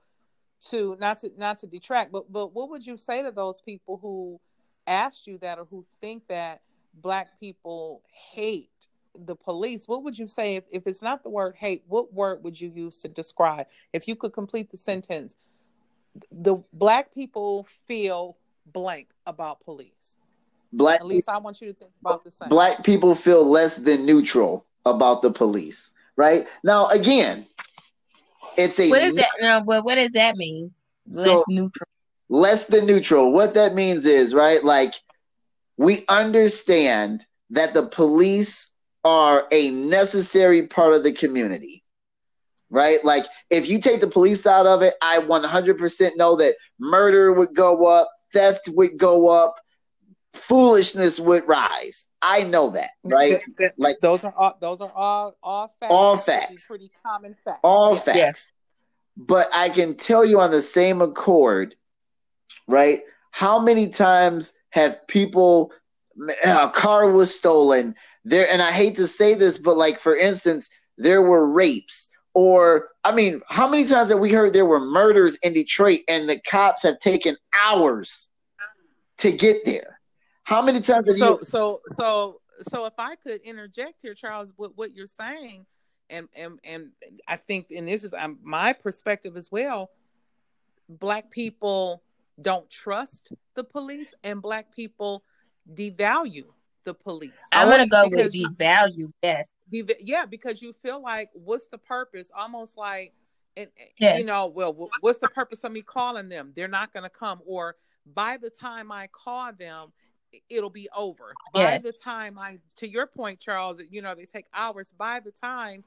To not to not to detract, but but what would you say to those people who asked you that or who think that black people hate the police? What would you say if, if it's not the word hate? What word would you use to describe? If you could complete the sentence, the black people feel blank about police. Black At least I want you to think about the same. black people feel less than neutral about the police, right? Now, again, it's a What is that? No, but what does that mean? Less So- neutral. less than neutral. What that means is, right, like we understand that the police are a necessary part of the community, right? Like if you take the police out of it, I 100% know that murder would go up, theft would go up, foolishness would rise. I know that, right? Th- th- Like- those are all those are all all facts. All Pretty- facts. Pretty common facts. all Yeah. facts. Yes. But I can tell you on the same accord, right? How many times have people uh, a car was stolen there and I hate to say this but like for instance there were rapes or I mean how many times have we heard there were murders in Detroit and the cops have taken hours to get there? How many times have So you so so so if I could interject here, Charles, what what you're saying, and and and I think, and this is um, my perspective as well. Black people don't trust the police, and black people devalue the police. I'm gonna go with Because the you- Yes. Deva- yeah, because you feel like, what's the purpose? Almost like, and and, Yes. you know, well, what's the purpose of me calling them? They're not going to come, or by the time I call them, i- it'll be over. By the time I, to your point, Charles, you know, they take hours. By the time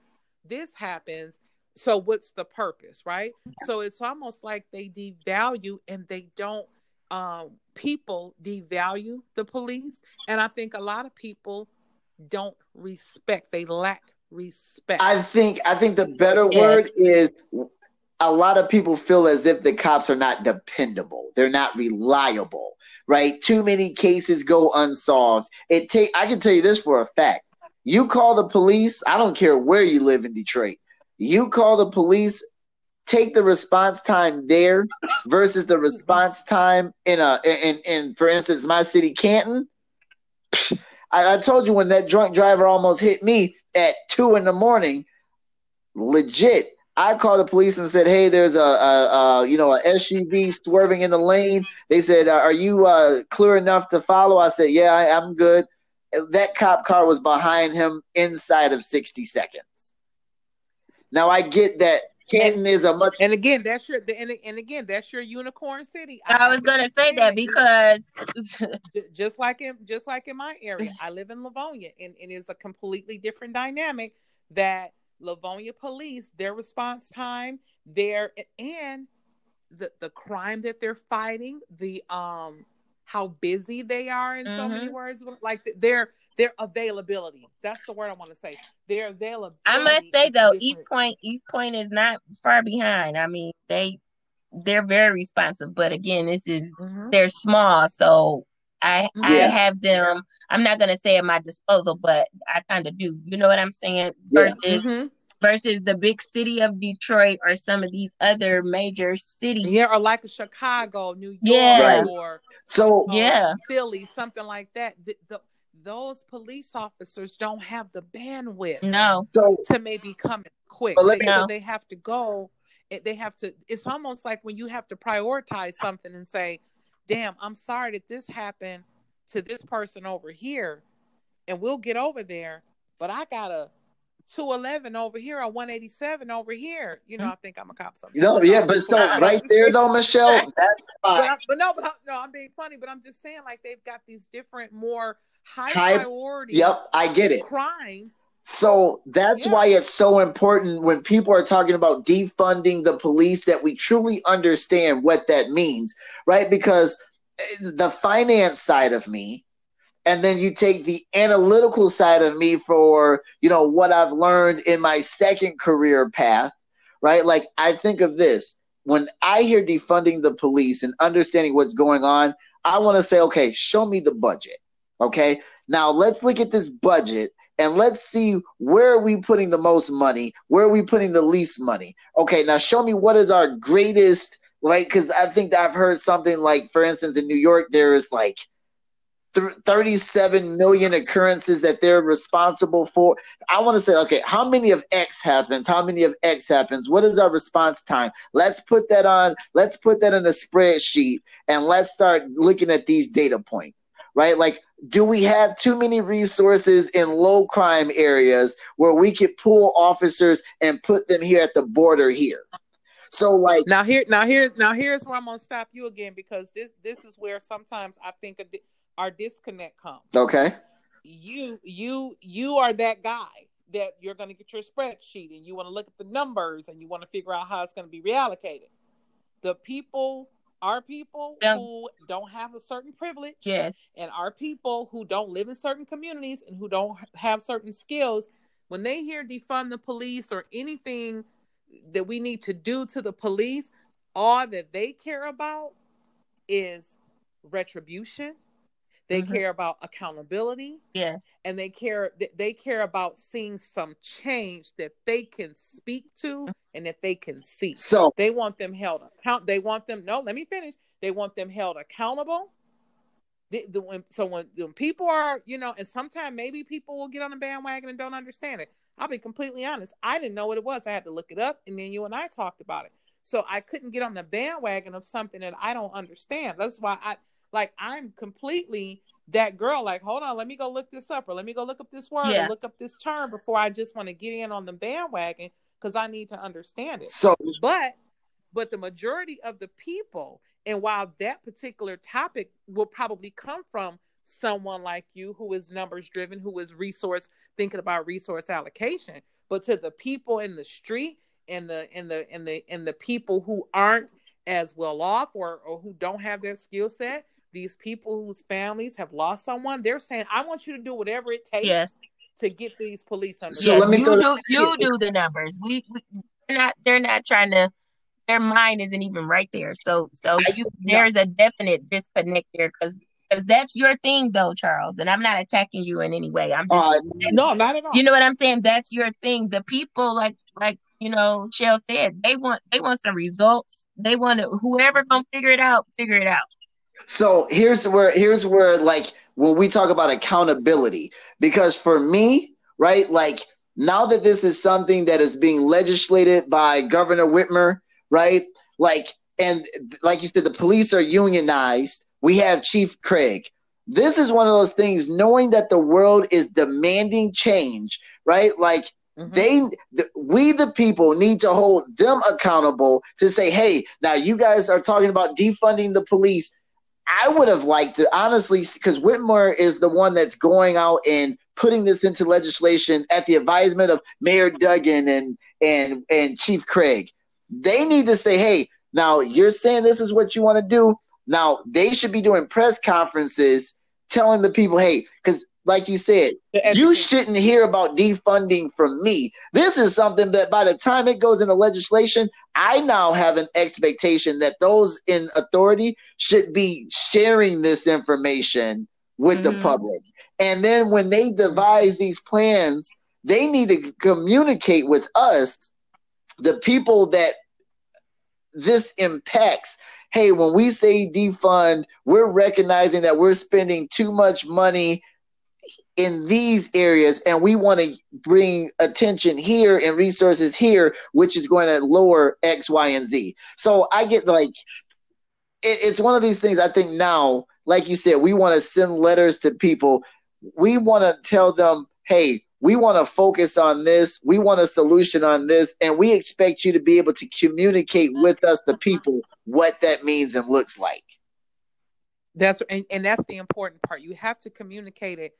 this happens, so what's the purpose, right? So it's almost like they devalue and they don't. Um, people devalue the police, and I think a lot of people don't respect. They lack respect. I think I think the better Yes. word is a lot of people feel as if the cops are not dependable. They're not reliable, right? Too many cases go unsolved. It take I can tell you this for a fact. You call the police, I don't care where you live in Detroit. You call the police, take the response time there versus the response time in a in in for instance my city Canton. I, I told you when that drunk driver almost hit me at two in the morning. Legit, I called the police and said, "Hey, there's a, a, a you know a SUV swerving in the lane." They said, "Are you uh, clear enough to follow?" I said, "Yeah, I, I'm good." That cop car was behind him inside of sixty seconds. Now I get that Canton is a much and again, that's your and, and again, that's your unicorn city. I was gonna say that because (laughs) just like in just like in my area, I live in Livonia, and, and it's a completely different dynamic. That Livonia police, their response time, their and the the crime that they're fighting, the um how busy they are in so many words, like their their availability. That's the word I want to say. Their availability. I must say though, different. Eastpointe, East Point is not far behind. I mean, they they're very responsive, but again, this is Mhm. they're small, so I I have them. I'm not gonna say at my disposal, but I kind of do. You know what I'm saying? Yeah. Versus Mhm. Versus the big city of Detroit or some of these other major cities. Yeah, or like Chicago, New York, Yeah. or so. uh, Yeah. Philly, something like that. The, the, those police officers don't have the bandwidth No. So to maybe come quick. They, me- so they have to go. They have to. It's almost like when you have to prioritize something and say, "Damn, I'm sorry that this happened to this person over here, and we'll get over there, but I got a 211 over here or 187 over here." You know, I think I'm a cop. you know, yeah, but so right (laughs) there though, Michelle, that's But. I, but no, but I, no, I'm being funny. But I'm just saying, like they've got these different, more high, High- priority Yep, I get it. crimes So that's Yeah. why it's so important when people are talking about defunding the police that we truly understand what that means, right? Because eh, the finance side of me, and then you take the analytical side of me for, you know, what I've learned in my second career path, right? Like I think of this when I hear defunding the police and understanding what's going on, I want to say, okay, show me the budget. Okay. Now let's look at this budget and let's see where are we putting the most money where are we putting the least money okay now show me what is our greatest right because i think i've heard something like for instance in new york there is like th- 37 million occurrences that they're responsible for. I want to say okay how many of x happens? How many of x happens? What is our response time? Let's put that on let's put that in a spreadsheet and let's start looking at these data points right? Like do we have too many resources in low crime areas where we could pull officers and put them here at the border here? So like Now here, now here, now here's where I'm gonna stop you again because this this is where sometimes I think our disconnect comes. okay You you you are that guy that you're gonna get your spreadsheet and you want to look at the numbers and you want to figure out how it's gonna be reallocated. The people, are people Yeah. who don't have a certain privilege, Yes. and our people who don't live in certain communities and who don't have certain skills, when they hear defund the police or anything that we need to do to the police, all that they care about is retribution. They Mhm. care about accountability Yes. and they care th- they care about seeing some change that they can speak to and that they can see. so They want them held account. They want them. No, let me finish. They want them held accountable. The, the, when, so when, when people are, you know, and sometimes maybe people will get on the bandwagon and don't understand it. I'll be completely honest. I didn't know what it was. I had to look it up, and then you and I talked about it. So I couldn't get on the bandwagon of something that I don't understand. That's why I like I'm completely that girl. Like, hold on, let me go look this up, or let me go look up this word, Yeah. or look up this term before I just want to get in on the bandwagon because I need to understand it so but but the majority of the people and while that particular topic will probably come from someone like you who is numbers driven who is resource thinking about resource allocation but to the people in the street and the and the and the and the people who aren't as well off or or who don't have that skill set these people whose families have lost someone they're saying i want you to do whatever it takes Yes. to get these police under So let me you do you do the numbers. We, we they're not they're not trying to their mind isn't even right there. So so you there's a definite disconnect there because because that's your thing though, Charles. And I'm not attacking you in any way. I'm just uh, no not at all you know what I'm saying? That's your thing. The people like like you know, Shell said, they want they want some results. They want to whoever gonna figure it out, figure it out. So here's where here's where like when we talk about accountability, because for me, right, like now that this is something that is being legislated by Governor Whitmer, right, like and like you said, the police are unionized. We have Chief Craig. This is one of those things, knowing that the world is demanding change, right? Like Mhm. they th- we the people need to hold them accountable to say hey now you guys are talking about defunding the police i would have liked to honestly because whitmer is the one that's going out and putting this into legislation at the advisement of mayor duggan and and and chief craig. They need to say hey now you're saying this is what you want to do. Now they should be doing press conferences telling the people hey because like you said you shouldn't hear about defunding from me. This is something that by the time it goes into legislation, I now have an expectation that those in authority should be sharing this information with the Mhm. public. And then when they devise these plans, they need to communicate with us, the people that this impacts. Hey, when we say defund, we're recognizing that we're spending too much money in these areas and we want to bring attention here and resources here which is going to lower x y and z. So i get like it, it's one of these things i think now like you said we want to send letters to people. We want to tell them hey we want to focus on this. We want a solution on this. And we expect you to be able to communicate with us the people what that means and looks like. That's and, and that's the important part. You have to communicate it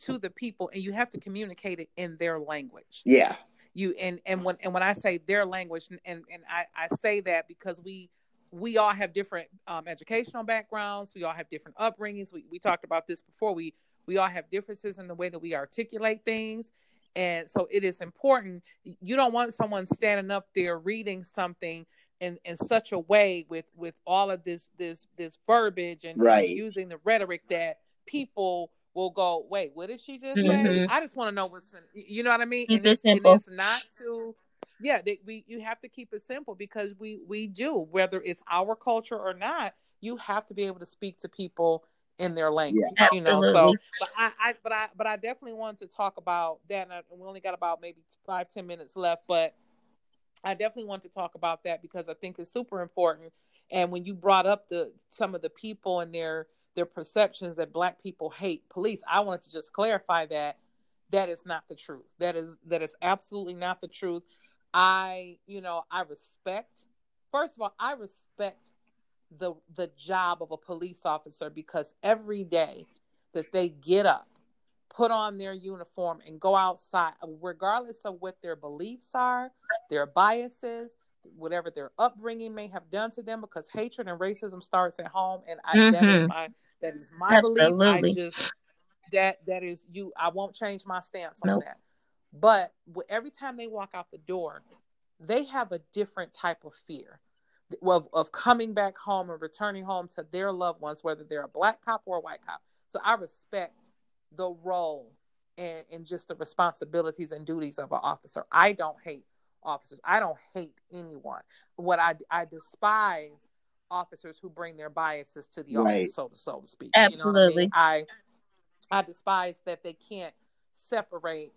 to the people and you have to communicate it in their language. Yeah. you and and when and when i say their language and and, and I, I say that because we we all have different um, educational backgrounds. We all have different upbringings. We, we talked about this before. We we all have differences in the way that we articulate things. And so it is important. You don't want someone standing up there reading something in in such a way with with all of this this this verbiage and, Right. and using the rhetoric that people will go wait what did she just say Mhm. i just want to know what's you know what i mean Keep and it it's, and simple. it's not to yeah they, we you have to keep it simple because we we do whether it's our culture or not you have to be able to speak to people in their language Yeah. you know so but I, I but i but i definitely wanted to talk about that and I, we only got about maybe five ten minutes left but i definitely want to talk about that because i think it's super important and when you brought up the some of the people and their their perceptions that black people hate police. I wanted to just clarify that. That is not the truth. That is that is absolutely not the truth. I you know i respect first of all i respect the the job of a police officer because every day that they get up put on their uniform and go outside regardless of what their beliefs are their biases whatever their upbringing may have done to them because hatred and racism starts at home. And I, that is Mhm. my that is my belief. I just that that is you i won't change my stance on Nope. that. But every time they walk out the door they have a different type of fear of, of coming back home and returning home to their loved ones whether they're a black cop or a white cop. So i respect the role and, and just the responsibilities and duties of an officer. I don't hate officers i don't hate anyone what i i despise officers who bring their biases to the Right. office so to so to speak you know what i Absolutely. mean i i despise that they can't separate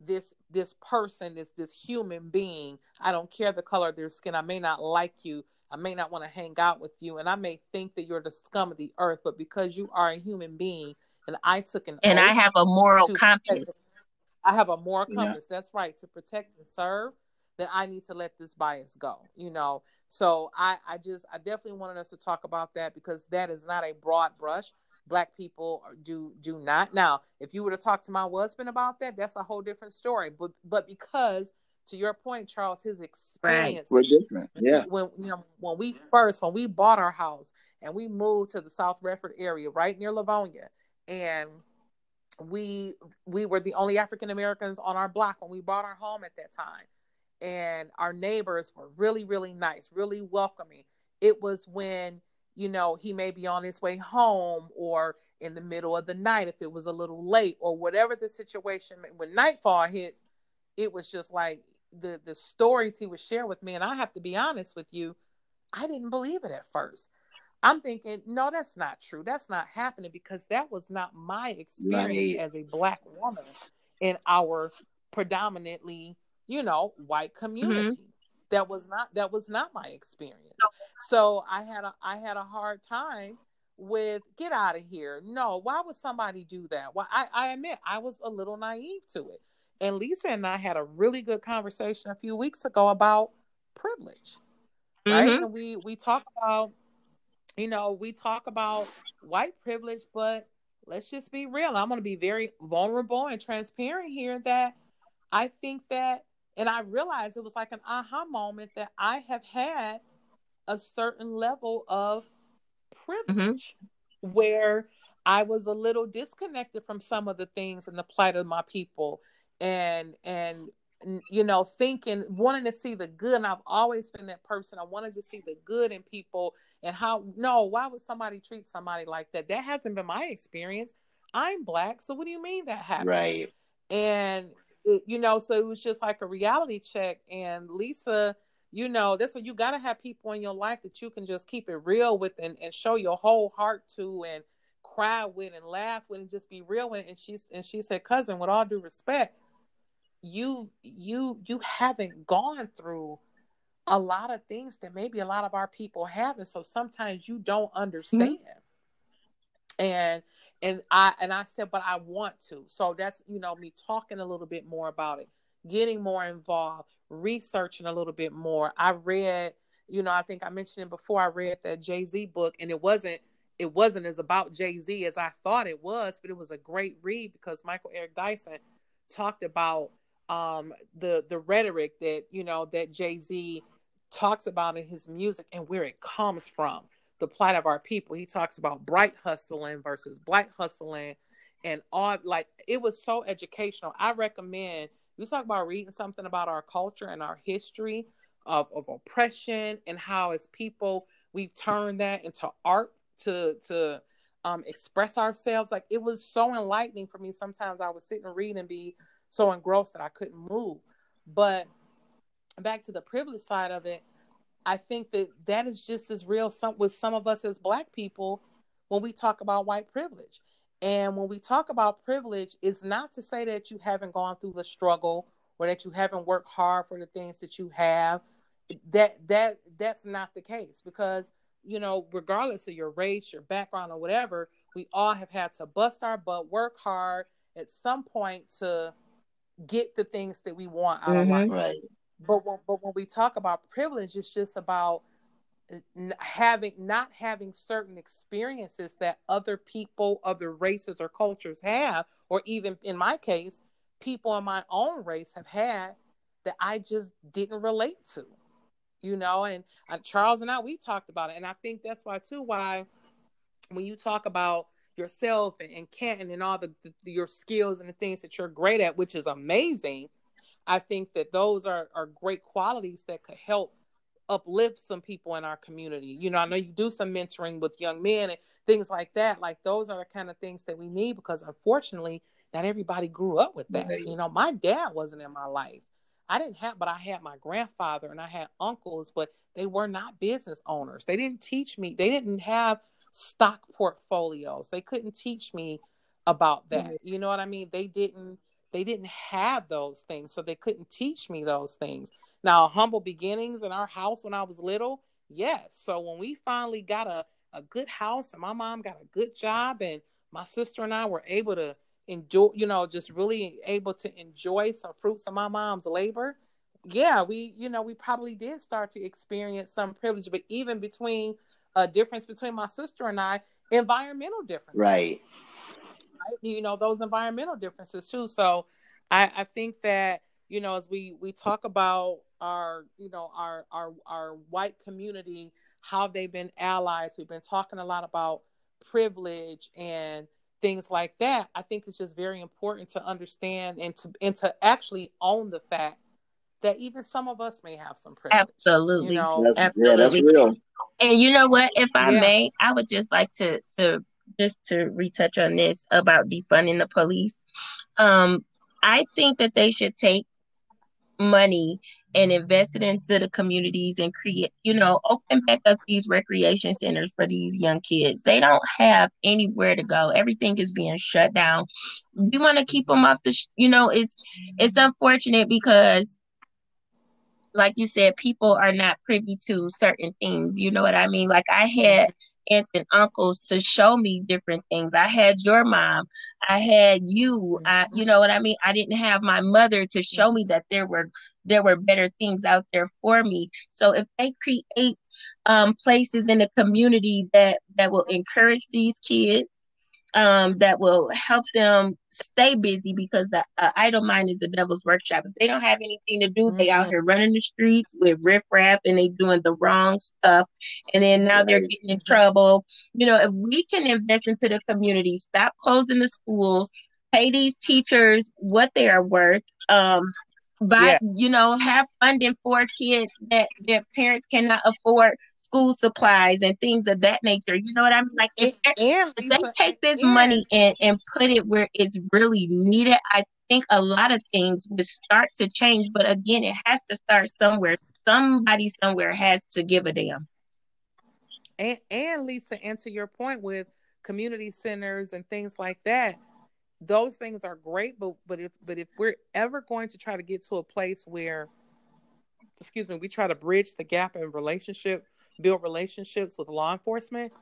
this this person this this human being i don't care the color of their skin i may not like you i may not want to hang out with you and i may think that you're the scum of the earth but because you are a human being and i took an And I have a moral to compass. I have a moral Yeah. compass. That's right. To protect and serve, then I need to let this bias go. You know. So I, I just, I definitely wanted us to talk about that because that is not a broad brush. Black people do do not. Now, if you were to talk to my husband about that, that's a whole different story. But but because to your point, Charles, his experience We're different. Yeah. when you know when we first when we bought our house and we moved to the South Redford area right near Livonia and we we were the only African Americans on our block when we bought our home at that time and our neighbors were really really nice really welcoming. It was when you know he may be on his way home or in the middle of the night if it was a little late or whatever the situation when nightfall hits it was just like the the stories he would share with me. And i have to be honest with you i didn't believe it at first. I'm thinking no that's not true. That's not happening because that was not my experience Right. as a black woman in our predominantly you know white community. That was not that was not my experience. So i had a i had a hard time with get out of here. No why would somebody do that? Well i i admit i was a little naive to it. And lisa and i had a really good conversation a few weeks ago about privilege right? Mhm. and we we talk about you know we talk about white privilege but let's just be real. I'm going to be very vulnerable and transparent here that i think that and i realized it was like an aha moment that i have had a certain level of mm-hmm. privilege where i was a little disconnected from some of the things and the plight of my people and and you know thinking wanting to see the good. And i've always been that person. I wanted to see the good in people and how no why would somebody treat somebody like that? That hasn't been my experience. I'm black so what do you mean that happened? Right. and you know so it was just like a reality check. And lisa you know that's what you got to have people in your life that you can just keep it real with and, and show your whole heart to and cry with and laugh with and just be real with. And she's and she said cousin with all due respect you you you haven't gone through a lot of things that maybe a lot of our people have. And so sometimes you don't mm-hmm. understand. And and i and i said but i want to. So that's you know me talking a little bit more about it getting more involved researching a little bit more. I read you know i think i mentioned it before i read that jay-z book and it wasn't it wasn't as about Jay Z as I thought it was, but it was a great read because Michael Eric Dyson talked about um, the the rhetoric that you know that Jay Z talks about in his music and where it comes from, the plight of our people. He talks about bright hustling versus black hustling, and all like it was so educational. I recommend you talk about reading something about our culture and our history of, of oppression and how as people we've turned that into art to to um, express ourselves. Like it was so enlightening for me. Sometimes I would sit and read and be so engrossed that I couldn't move. But back to the privilege side of it, I think that that is just as real some, with some of us as Black people when we talk about white privilege. And when we talk about privilege, it's not to say that you haven't gone through the struggle or that you haven't worked hard for the things that you have. That that that's not the case because you know, regardless of your race, your background, or whatever, we all have had to bust our butt, work hard at some point to get the things that we want out mm-hmm. of life. Right. But when, but when we talk about privilege, it's just about having not having certain experiences that other people, other races or cultures have, or even in my case, people in my own race have had that I just didn't relate to you know? And uh, charles and i we talked about it. And i think that's why too why when you talk about yourself and, and Canton and all the, the, your skills and the things that you're great at which is amazing i think that those are are great qualities that could help uplift some people in our community you know i know you do some mentoring with young men and things like that like those are the kind of things that we need because unfortunately not everybody grew up with that right. you know my dad wasn't in my life I didn't have, but I had my grandfather and I had uncles, but they were not business owners. They didn't teach me, they didn't have stock portfolios. They couldn't teach me about that. Mm-hmm. You know what I mean? They didn't they didn't have those things, so they couldn't teach me those things. Now, humble beginnings in our house when I was little, yes. So when we finally got a, a good house and my mom got a good job and my sister and I were able to enjoy, you know, just really able to enjoy some fruits of my mom's labor, yeah, we, you know, we probably did start to experience some privilege, but even between a difference between my sister and I, environmental difference. Right. Right? You know, those environmental differences too. So I, I think that, you know, as we we talk about our, you know, our our our white community, how they've been allies, we've been talking a lot about privilege and things like that i think it's just very important to understand and to and to actually own the fact that even some of us may have some privilege absolutely you know? that's, absolutely. Yeah, that's real and you know what if i yeah. may i would just like to to just to retouch on this about defunding the police um i think that they should take money and invest it into the communities and create, you know, open back up these recreation centers for these young kids. They don't have anywhere to go. Everything is being shut down. We want to keep them off the, sh- you know, it's it's unfortunate because like you said, people are not privy to certain things. You know what I mean? Like I had aunts and uncles to show me different things. I had your mom, I had you. I, you know what I mean? I didn't have my mother to show me that there were there were better things out there for me. So if they create um, places in the community that that will encourage these kids um, that will help them stay busy because the uh, idle mind is the devil's workshop. If they don't have anything to do, mm-hmm. they out mm-hmm. here running the streets with riffraff and they doing the wrong stuff, and then now they're getting in trouble. You know, if we can invest into the community, stop closing the schools, pay these teachers what they are worth. Um, buy, yeah. you know, have funding for kids that their parents cannot afford school supplies and things of that nature. You know what I mean? Like if, if they take this and, money and, and put it where it's really needed, I think a lot of things would start to change. But again, it has to start somewhere. Somebody somewhere has to give a damn. And and Lisa, and to your point with community centers and things like that, those things are great. But but if but if we're ever going to try to get to a place where excuse me, we try to bridge the gap in relationship build relationships with law enforcement,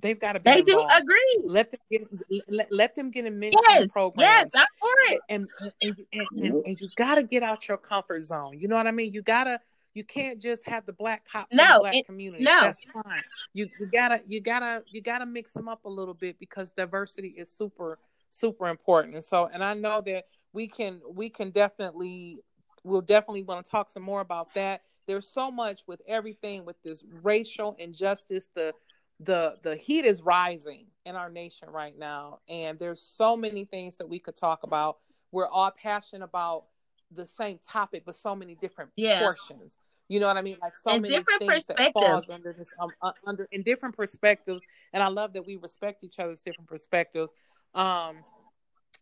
they've got to be. They involved. do agree. Let them get let, let them get in mentoring yes, programs. Yes, I'm for it. And and, and, and, and you got to get out your comfort zone. You know what I mean? You gotta you can't just have the black cops No, in the black it- community. no. That's fine. You you gotta you gotta you gotta mix them up a little bit because diversity is super super important. And so and I know that we can we can definitely we'll definitely want to talk some more about that. There's so much with everything with this racial injustice, the the the heat is rising in our nation right now. And there's so many things that we could talk about. We're all passionate about the same topic but so many different Yeah. portions. You know what i mean? Like so And many different things that perspectives. falls under this um, uh, under in different perspectives. And i love that we respect each other's different perspectives. Um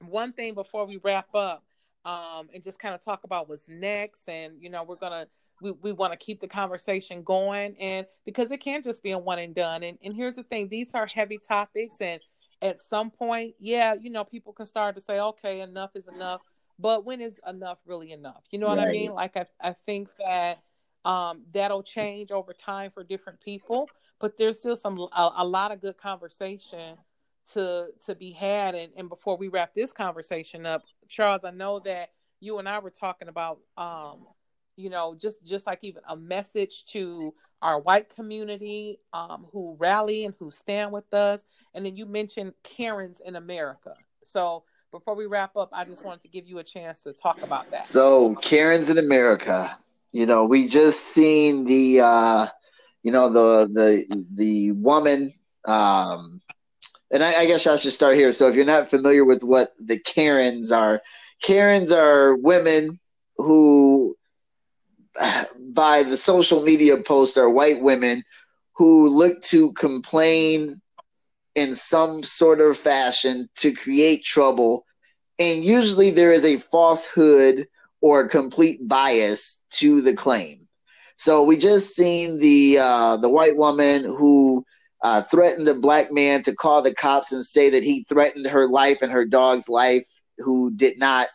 one thing before we wrap up um and just kind of talk about what's next and you know we're gonna we, we want to keep the conversation going and because it can't just be a one and done and, and here's the thing these are heavy topics and at some point yeah you know people can start to say okay enough is enough but when is enough really enough? You know what i mean? Like i, I think that um, that'll change over time for different people but there's still some a, a lot of good conversation to to be had and, and before we wrap this conversation up charles i know that you and i were talking about um you know just just like even a message to our white community um who rally and who stand with us and then you mentioned karens in america so before we wrap up i just wanted to give you a chance to talk about that So Karen's in America. You know, we just seen the uh you know the the the woman um and I, I guess I should start here. So if you're not familiar with what the Karens are, Karens are women who (sighs) by the social media post are white women who look to complain in some sort of fashion to create trouble and usually there is a falsehood or complete bias to the claim. So we just seen the uh, the white woman who uh, threatened the black man to call the cops and say that he threatened her life and her dog's life, who did not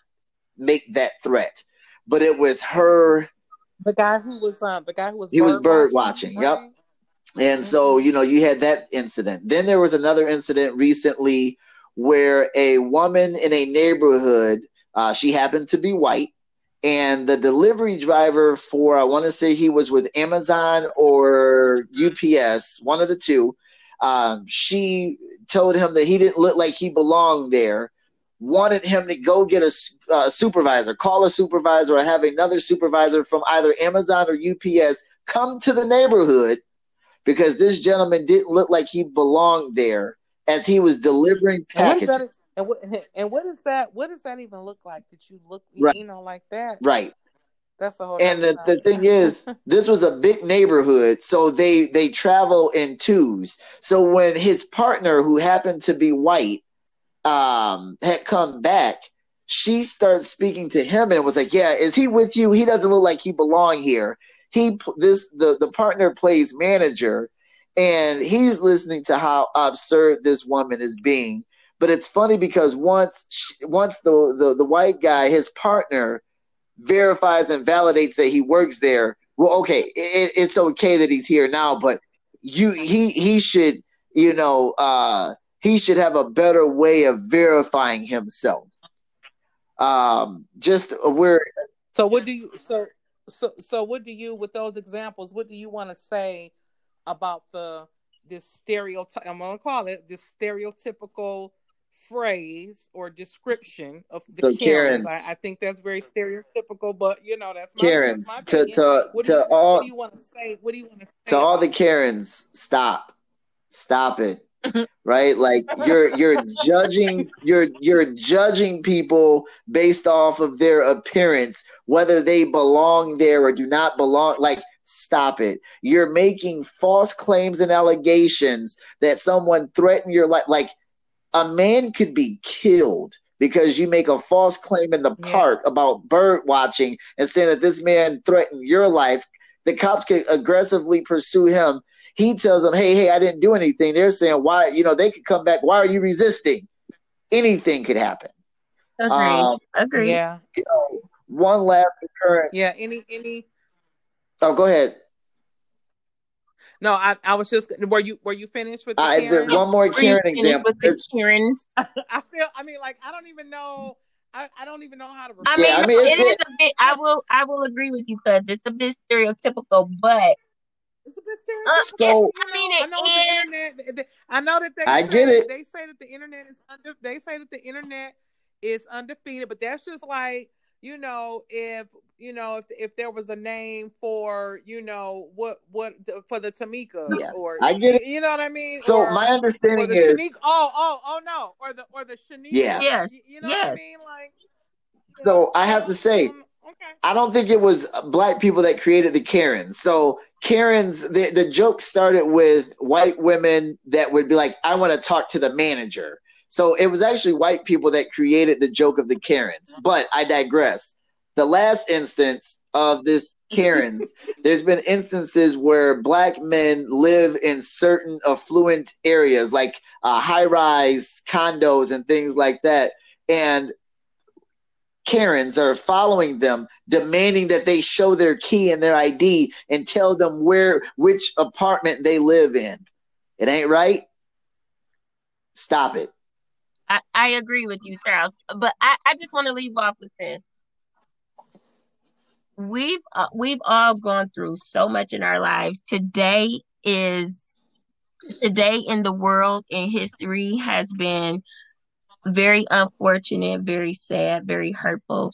make that threat, but it was her the guy who was um the guy who was He was bird watching, watching, yep. right? And so, you know, you had that incident. Then there was another incident recently where a woman in a neighborhood, uh, she happened to be white, and the delivery driver for, I want to say he was with Amazon or UPS, one of the two, um, she told him that he didn't look like he belonged there, wanted him to go get a uh, supervisor, call a supervisor, or have another supervisor from either Amazon or UPS come to the neighborhood because this gentleman didn't look like he belonged there as he was delivering And what, packages. that, and, what, and what is that? What does that even look like? Did you look, Right. you know, like that? Right. That's a whole. And the, the thing is, (laughs) this was a big neighborhood, so they they travel in twos. So when his partner, who happened to be white, um, had come back, she starts speaking to him and was like, "Yeah, is he with you? He doesn't look like he belong here." He this the the partner plays manager, and he's listening to how absurd this woman is being. But it's funny because once once the, the the white guy, his partner, verifies and validates that he works there, well, okay, it, it's okay that he's here now, but you he he should you know uh, he should have a better way of verifying himself. Um, just where So what do you so so so what do you with those examples? What do you want to say about the this stereotype? I'm gonna call it this stereotypical phrase or description of the So Karens. Karens. I, I think that's very stereotypical, but you know that's my, Karens that's my to to what to you, all what do you want to say? What do you want to say to all the Karens, stop, stop it. Right, like you're you're judging you're you're judging people based off of their appearance, whether they belong there or do not belong. Like, stop it. You're making false claims and allegations that someone threatened your life. Like, a man could be killed because you make a false claim in the Yeah. park about bird watching and saying that this man threatened your life. The cops could aggressively pursue him. He tells them, "Hey, hey, I didn't do anything." They're saying, "Why?" You know, they could come back. Why are you resisting? Anything could happen. Agree. Um, Agree. Yeah, You know, one last occurrence. yeah. Any any Oh, go ahead. no, I, I was just were you were you finished with the I, the, Karens? one more Karen example. With the Karens. (laughs) I feel I mean like I don't even know I, I don't even know how to. I mean, I mean it is a bit. I will I will agree with you because it's a bit stereotypical, but it's a bit stereotypical. So, I mean, it I know is. The internet. I know that they. I get it. They say that the internet is under. They say that the internet is undefeated, but that's just like you know if you know if if there was a name for you know what what the, for the Tamika yeah, or I get it. You know what I mean? So or, my understanding is Shanique, oh oh oh no or the or the Shanique. Yeah. Yes. You, you know yes. what I mean? Like. So know, I have to say. Um, okay. I don't think it was black people that created the Karens. So Karens, the, the joke started with white women that would be like, I want to talk to the manager. So it was actually white people that created the joke of the Karens. But I digress. The last instance of this Karens, (laughs) there's been instances where black men live in certain affluent areas, like uh, high rise condos and things like that. And Karens are following them, demanding that they show their key and their ID and tell them where which apartment they live in. It ain't right. Stop it. I, I agree with you, Charles. But I, I just want to leave off with this. We've uh, we've all gone through so much in our lives. Today is today in the world in history has been very unfortunate, very sad, very hurtful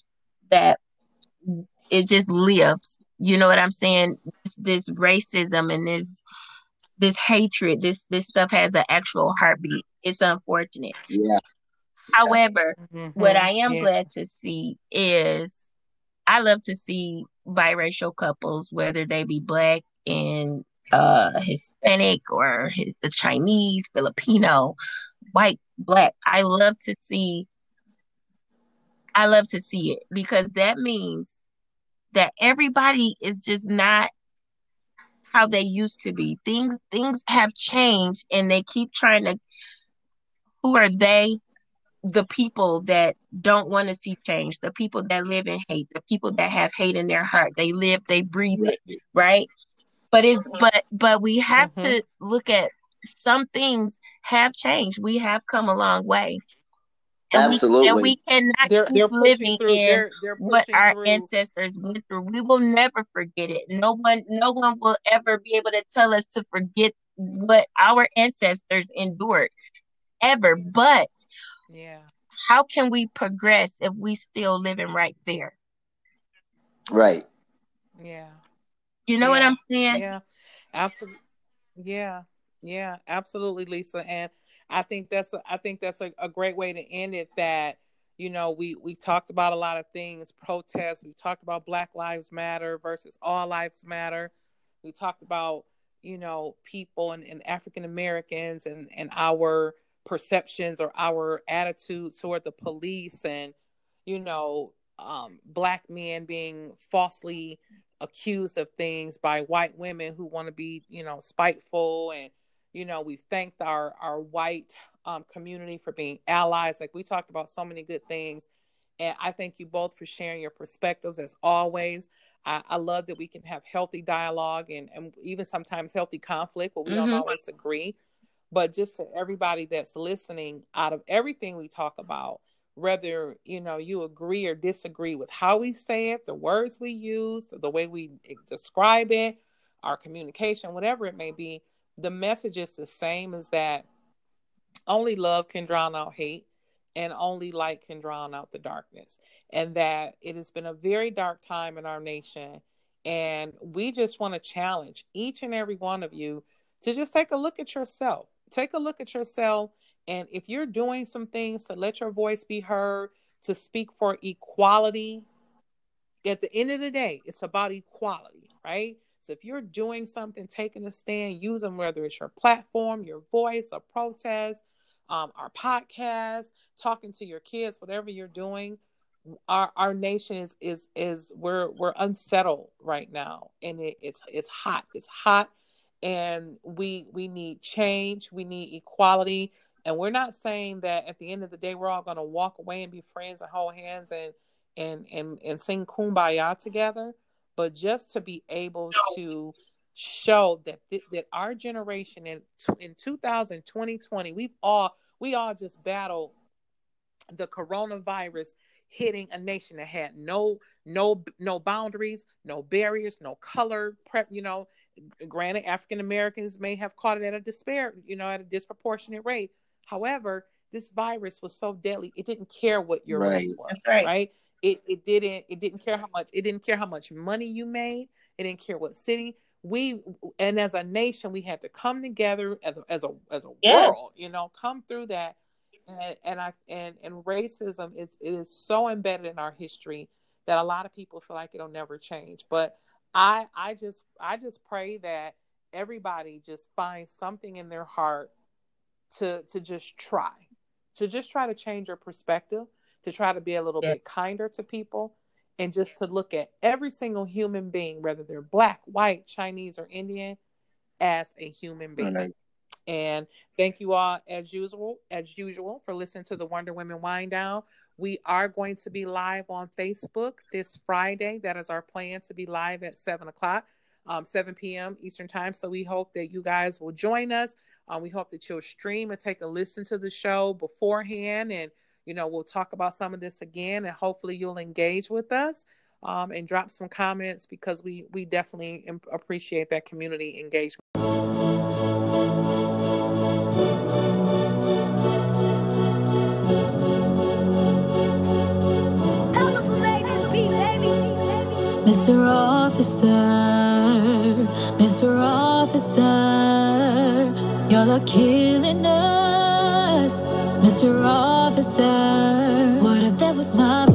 that it just lives. You know what I'm saying? This, this racism and this this hatred, this this stuff has an actual heartbeat. It's unfortunate. Yeah. However, mm-hmm. what I am yeah. glad to see is I love to see biracial couples, whether they be black and uh Hispanic or the Chinese, Filipino, white, black. I love to see I love to see it because that means that everybody is just not how they used to be. Things things have changed and they keep trying to who are they? The people that don't want to see change, the people that live in hate, the people that have hate in their heart. They live, they breathe it, right? But it's but but we have mm-hmm. to look at some things have changed. We have come a long way. And Absolutely. We, and we cannot they're, keep they're living through, in they're, they're what our through. ancestors went through. We will never forget it. No one, no one will ever be able to tell us to forget what our ancestors endured, ever. But yeah, how can we progress if we still living right there? Right. Yeah. You know yeah. what I'm saying? Yeah. Absolutely. Yeah. Yeah. Absolutely, Lisa. And I think that's a, I think that's a, a great way to end it. That you know we we talked about a lot of things, protests. We talked about Black Lives Matter versus All Lives Matter. We talked about you know people and, and African Americans and and our perceptions or our attitudes toward the police and you know um, black men being falsely accused of things by white women who want to be you know spiteful and you know we've thanked our our white um, community for being allies like we talked about so many good things. And i thank you both for sharing your perspectives as always. I, I love that we can have healthy dialogue and, and even sometimes healthy conflict but we mm-hmm. don't always agree. But just to everybody that's listening out of everything we talk about whether you know you agree or disagree with how we say it the words we use the way we describe it our communication whatever it may be the message is the same as that only love can drown out hate and only light can drown out the darkness. And that it has been a very dark time in our nation. And we just want to challenge each and every one of you to just take a look at yourself. Take a look at yourself. And if you're doing some things to let your voice be heard to speak for equality at the end of the day it's about equality right if you're doing something, taking a stand, using whether it's your platform, your voice, a protest, um, our podcast, talking to your kids, whatever you're doing, our our nation is is is we're we're unsettled right now, and it, it's it's hot. It's hot, and we we need change. We need equality, and we're not saying that at the end of the day we're all going to walk away and be friends and hold hands and and and and sing kumbaya together but just to be able to show that th- that our generation in in 2020 we've all we all just battled the coronavirus hitting a nation that had no no no boundaries, no barriers, no color prep. You know, granted, African Americans may have caught it at a despair, you know, at a disproportionate rate. However, this virus was so deadly; it didn't care what your Right. race was. That's right. right? It it didn't it didn't care how much it didn't care how much money you made. It didn't care what city. We and as a nation, we had to come together as a as a as a Yes. world. You know, come through that. And and I and and racism is it is so embedded in our history that a lot of people feel like it'll never change. But I I just I just pray that everybody just finds something in their heart to to just try to just try to change your perspective to try to be a little Yes. bit kinder to people and just to look at every single human being whether they're black white chinese or indian as a human being Right. and thank you all as usual, as usual, for listening to the Wonder Women Wind Down. We are going to be live on Facebook this Friday. That is our plan to be live at seven o'clock, um, seven p.m. Eastern time. So we hope that you guys will join us. Um, we hope that you'll stream and take a listen to the show beforehand, and you know we'll talk about some of this again, and hopefully you'll engage with us. Um, and drop some comments because we we definitely appreciate that community engagement. Mr. Officer, Mr. Officer, y'all are killing us. Mr. Officer, what if that was my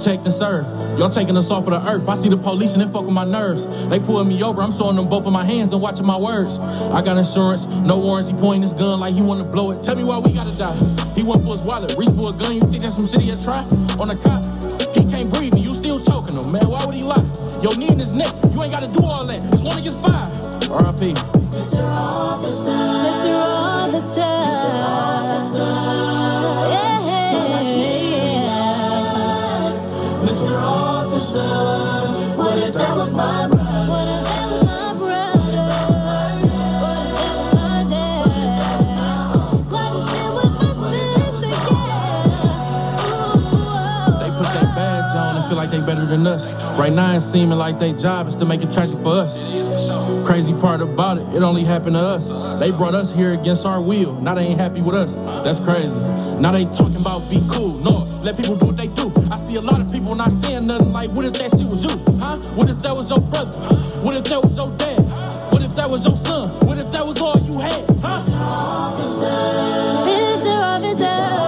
Protect and serve. Y'all taking us off of the earth. I see the police and it fuck with my nerves. They pulling me over. I'm showing them both of my hands and watching my words. I got insurance, no warranty. Pointing his gun like he wanna blow it. Tell me why we gotta die. He went for his wallet, reached for a gun. You think that's some shit he'll try on a cop? He can't breathe and you still choking him, man. Why would he lie? Yo, knee in his neck. You ain't gotta do all that. It's one against five. R.I.P. Mr. Officer, Mr. Officer, Mr. Officer, They put that badge on and feel like they better than us. Right now, it's seeming like their job is to make it tragic for us. Crazy part about it, it only happened to us. They brought us here against our will. Now they ain't happy with us. That's crazy. Now they talking about be let people do what they do. I see a lot of people not saying nothing like, what if that shit was you? Huh? What if that was your brother? What if that was your dad? What if that was your son? What if that was all you had? Huh? Mr. Officer, why?